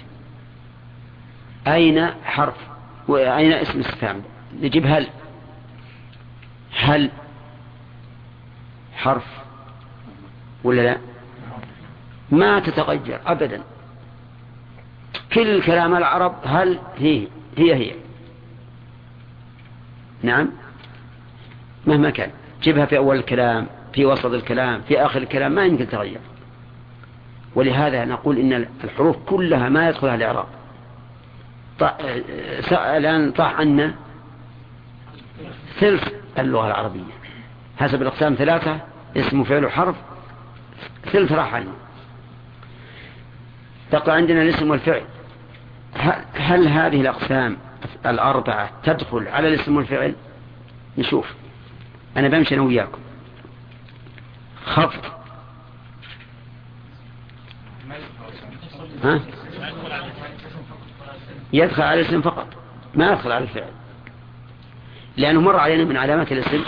أين حرف؟ وأين اسم استفهام نجيب هل. هل. حرف. ولا لا؟ ما تتغير أبدا. كل كلام العرب هل هي هي هي. نعم. مهما كان. جبها في أول الكلام في وسط الكلام في آخر الكلام ما يمكن تغير. ولهذا نقول إن الحروف كلها ما يدخلها الإعراب. الآن طاح عنا ثلث اللغة العربية. حسب الأقسام ثلاثة اسم فعل حرف ثلث راح عنا. تقع عندنا الاسم والفعل. هل هذه الأقسام الأربعة تدخل على الاسم والفعل؟ نشوف. أنا بمشي أنا وياكم. خفض. ها؟ يدخل على الاسم فقط ما يدخل على الفعل. لأنه مر علينا من علامات الاسم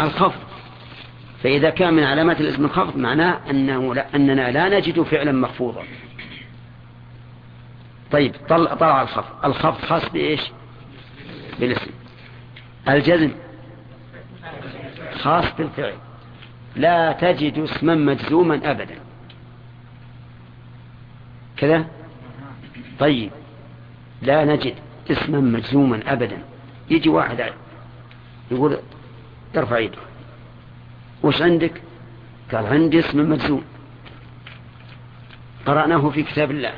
الخفض. فإذا كان من علامات الاسم الخفض معناه أنه لا أننا لا نجد فعلا مخفوضا. طيب طلع, طلع الخفض. الخفض خاص بإيش؟ بالاسم. الجزم خاص بالفعل. لا تجد اسما مجزوما أبدا. كذا؟ طيب لا نجد اسما مجزوما أبدا. يجي واحد يقول ارفع يده. وش عندك؟ قال عندي اسم مجزوم. قرأناه في كتاب الله.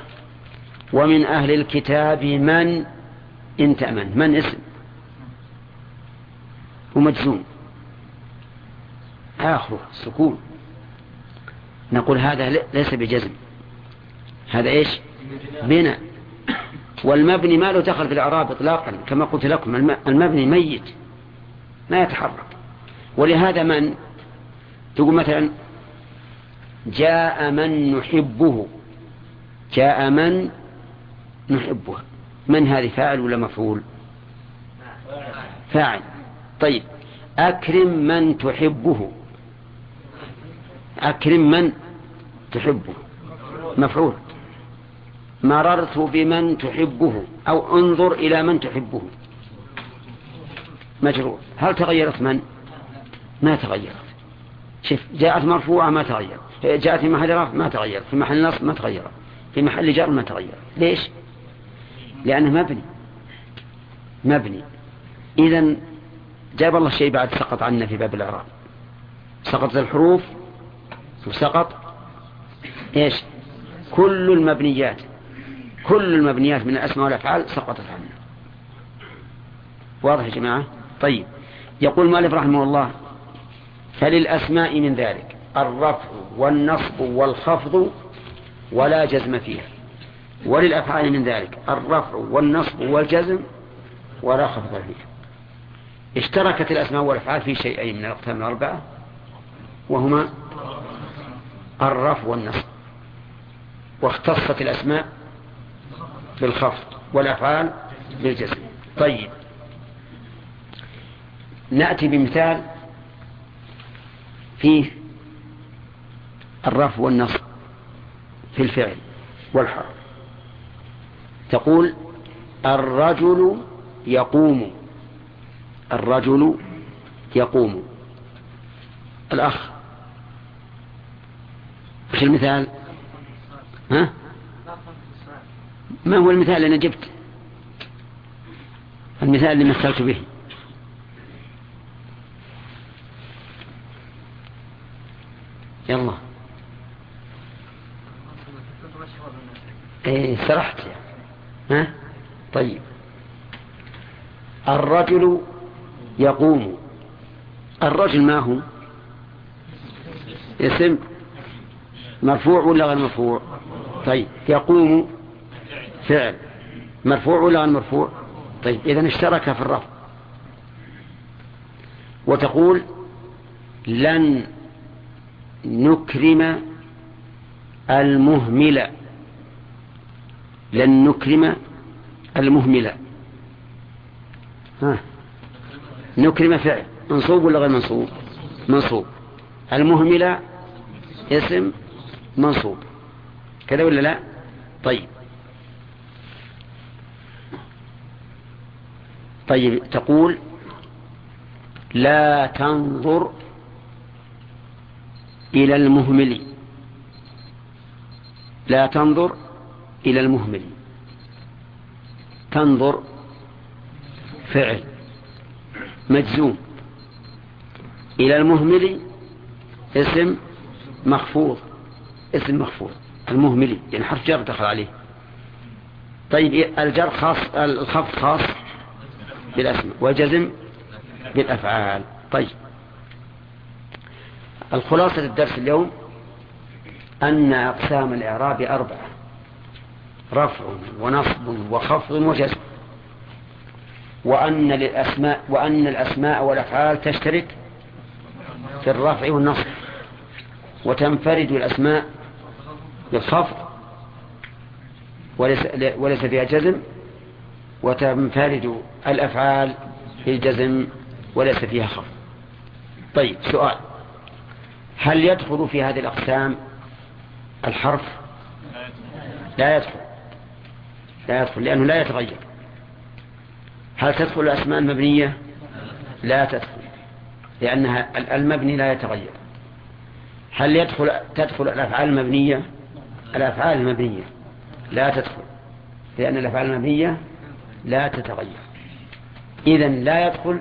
ومن أهل الكتاب من؟ إن تأمن. من اسم؟ ومجزوم. آخره سكون. نقول هذا ليس بجزم. هذا إيش؟ بناء. والمبني ما له دخل في الإعراب إطلاقا كما قلت لكم المبني ميت ما يتحرك. ولهذا من؟ تقول مثلا جاء من نحبه. جاء من نحبه. من هذه فاعل ولا مفعول؟ فاعل. طيب. أكرم من تحبه. أكرم من تحبه. مفعول. مررت بمن تحبه أو انظر إلى من تحبه. مجرور هل تغيرت من؟ ما تغيرت. شوف جاءت مرفوعة ما تغير جاءت في محل رفع ما تغير في محل نصب ما تغير في محل جر ما تغير ليش؟ لأنه مبني. مبني. إذا جاب الله الشيء بعد سقط عنا في باب الإعراب. سقطت الحروف وسقط إيش؟ كل المبنيات. كل المبنيات من الأسماء والأفعال سقطت عنا واضح يا جماعة؟ طيب. يقول مالك رحمه الله فللأسماء من ذلك الرفع والنصب والخفض ولا جزم فيها. وللأفعال من ذلك الرفع والنصب والجزم ولا خفض فيها. اشتركت الأسماء والأفعال في شيئين من الأقسام الأربعة وهما الرفع والنصب. واختصت الأسماء بالخفض والأفعال بالجزم. طيب. نأتي بمثال فيه الرفع والنصب في الفعل والحرف. تقول الرجل يقوم الرجل يقوم. الأخ. إيش المثال؟ ها؟ ما هو المثال اللي أنا جبت؟ المثال اللي مثلت به. يلا. إيه سرحت ها؟ طيب. الرجل يقوم. الرجل ما هو؟ اسم؟ مرفوع ولا غير مرفوع؟ طيب. يقوم. فعل. مرفوع ولا غير مرفوع؟ طيب إذا اشترك في الرفع وتقول لن نكرم المهمل. لن نكرم المهمل. ها؟ نكرم فعل. منصوب ولا غير منصوب؟ منصوب. المهمل اسم منصوب. كذا ولا لا؟ طيب. طيب تقول لا تنظر إلى المهمل. لا تنظر إلى المهمل. تنظر فعل مجزوم. إلى المهمل اسم مخفوض اسم مخفوض. المهملي يعني حرف جر دخل عليه. طيب الجر خاص الخفض خاص. بالأسماء والجزم بالأفعال. طيب. الخلاصة الدرس اليوم أن أقسام الإعراب أربعة رفع ونصب وخفض وجزم. وأن للأسماء وأن الأسماء والأفعال تشترك في الرفع والنصب. وتنفرد الأسماء بالخفض وليس, وليس فيها جزم. وتنفرد الأفعال بالجزم وليس فيها خفض طيب سؤال. هل يدخل في هذه الأقسام الحرف؟ لا يدخل. لا يدخل لأنه لا يتغير. هل تدخل الأسماء المبنية؟ لا تدخل لأنها المبني لا يتغير. هل يدخل تدخل الأفعال المبنية؟ الأفعال المبنية لا تدخل لأن الأفعال المبنية لا تتغير. إذن لا يدخل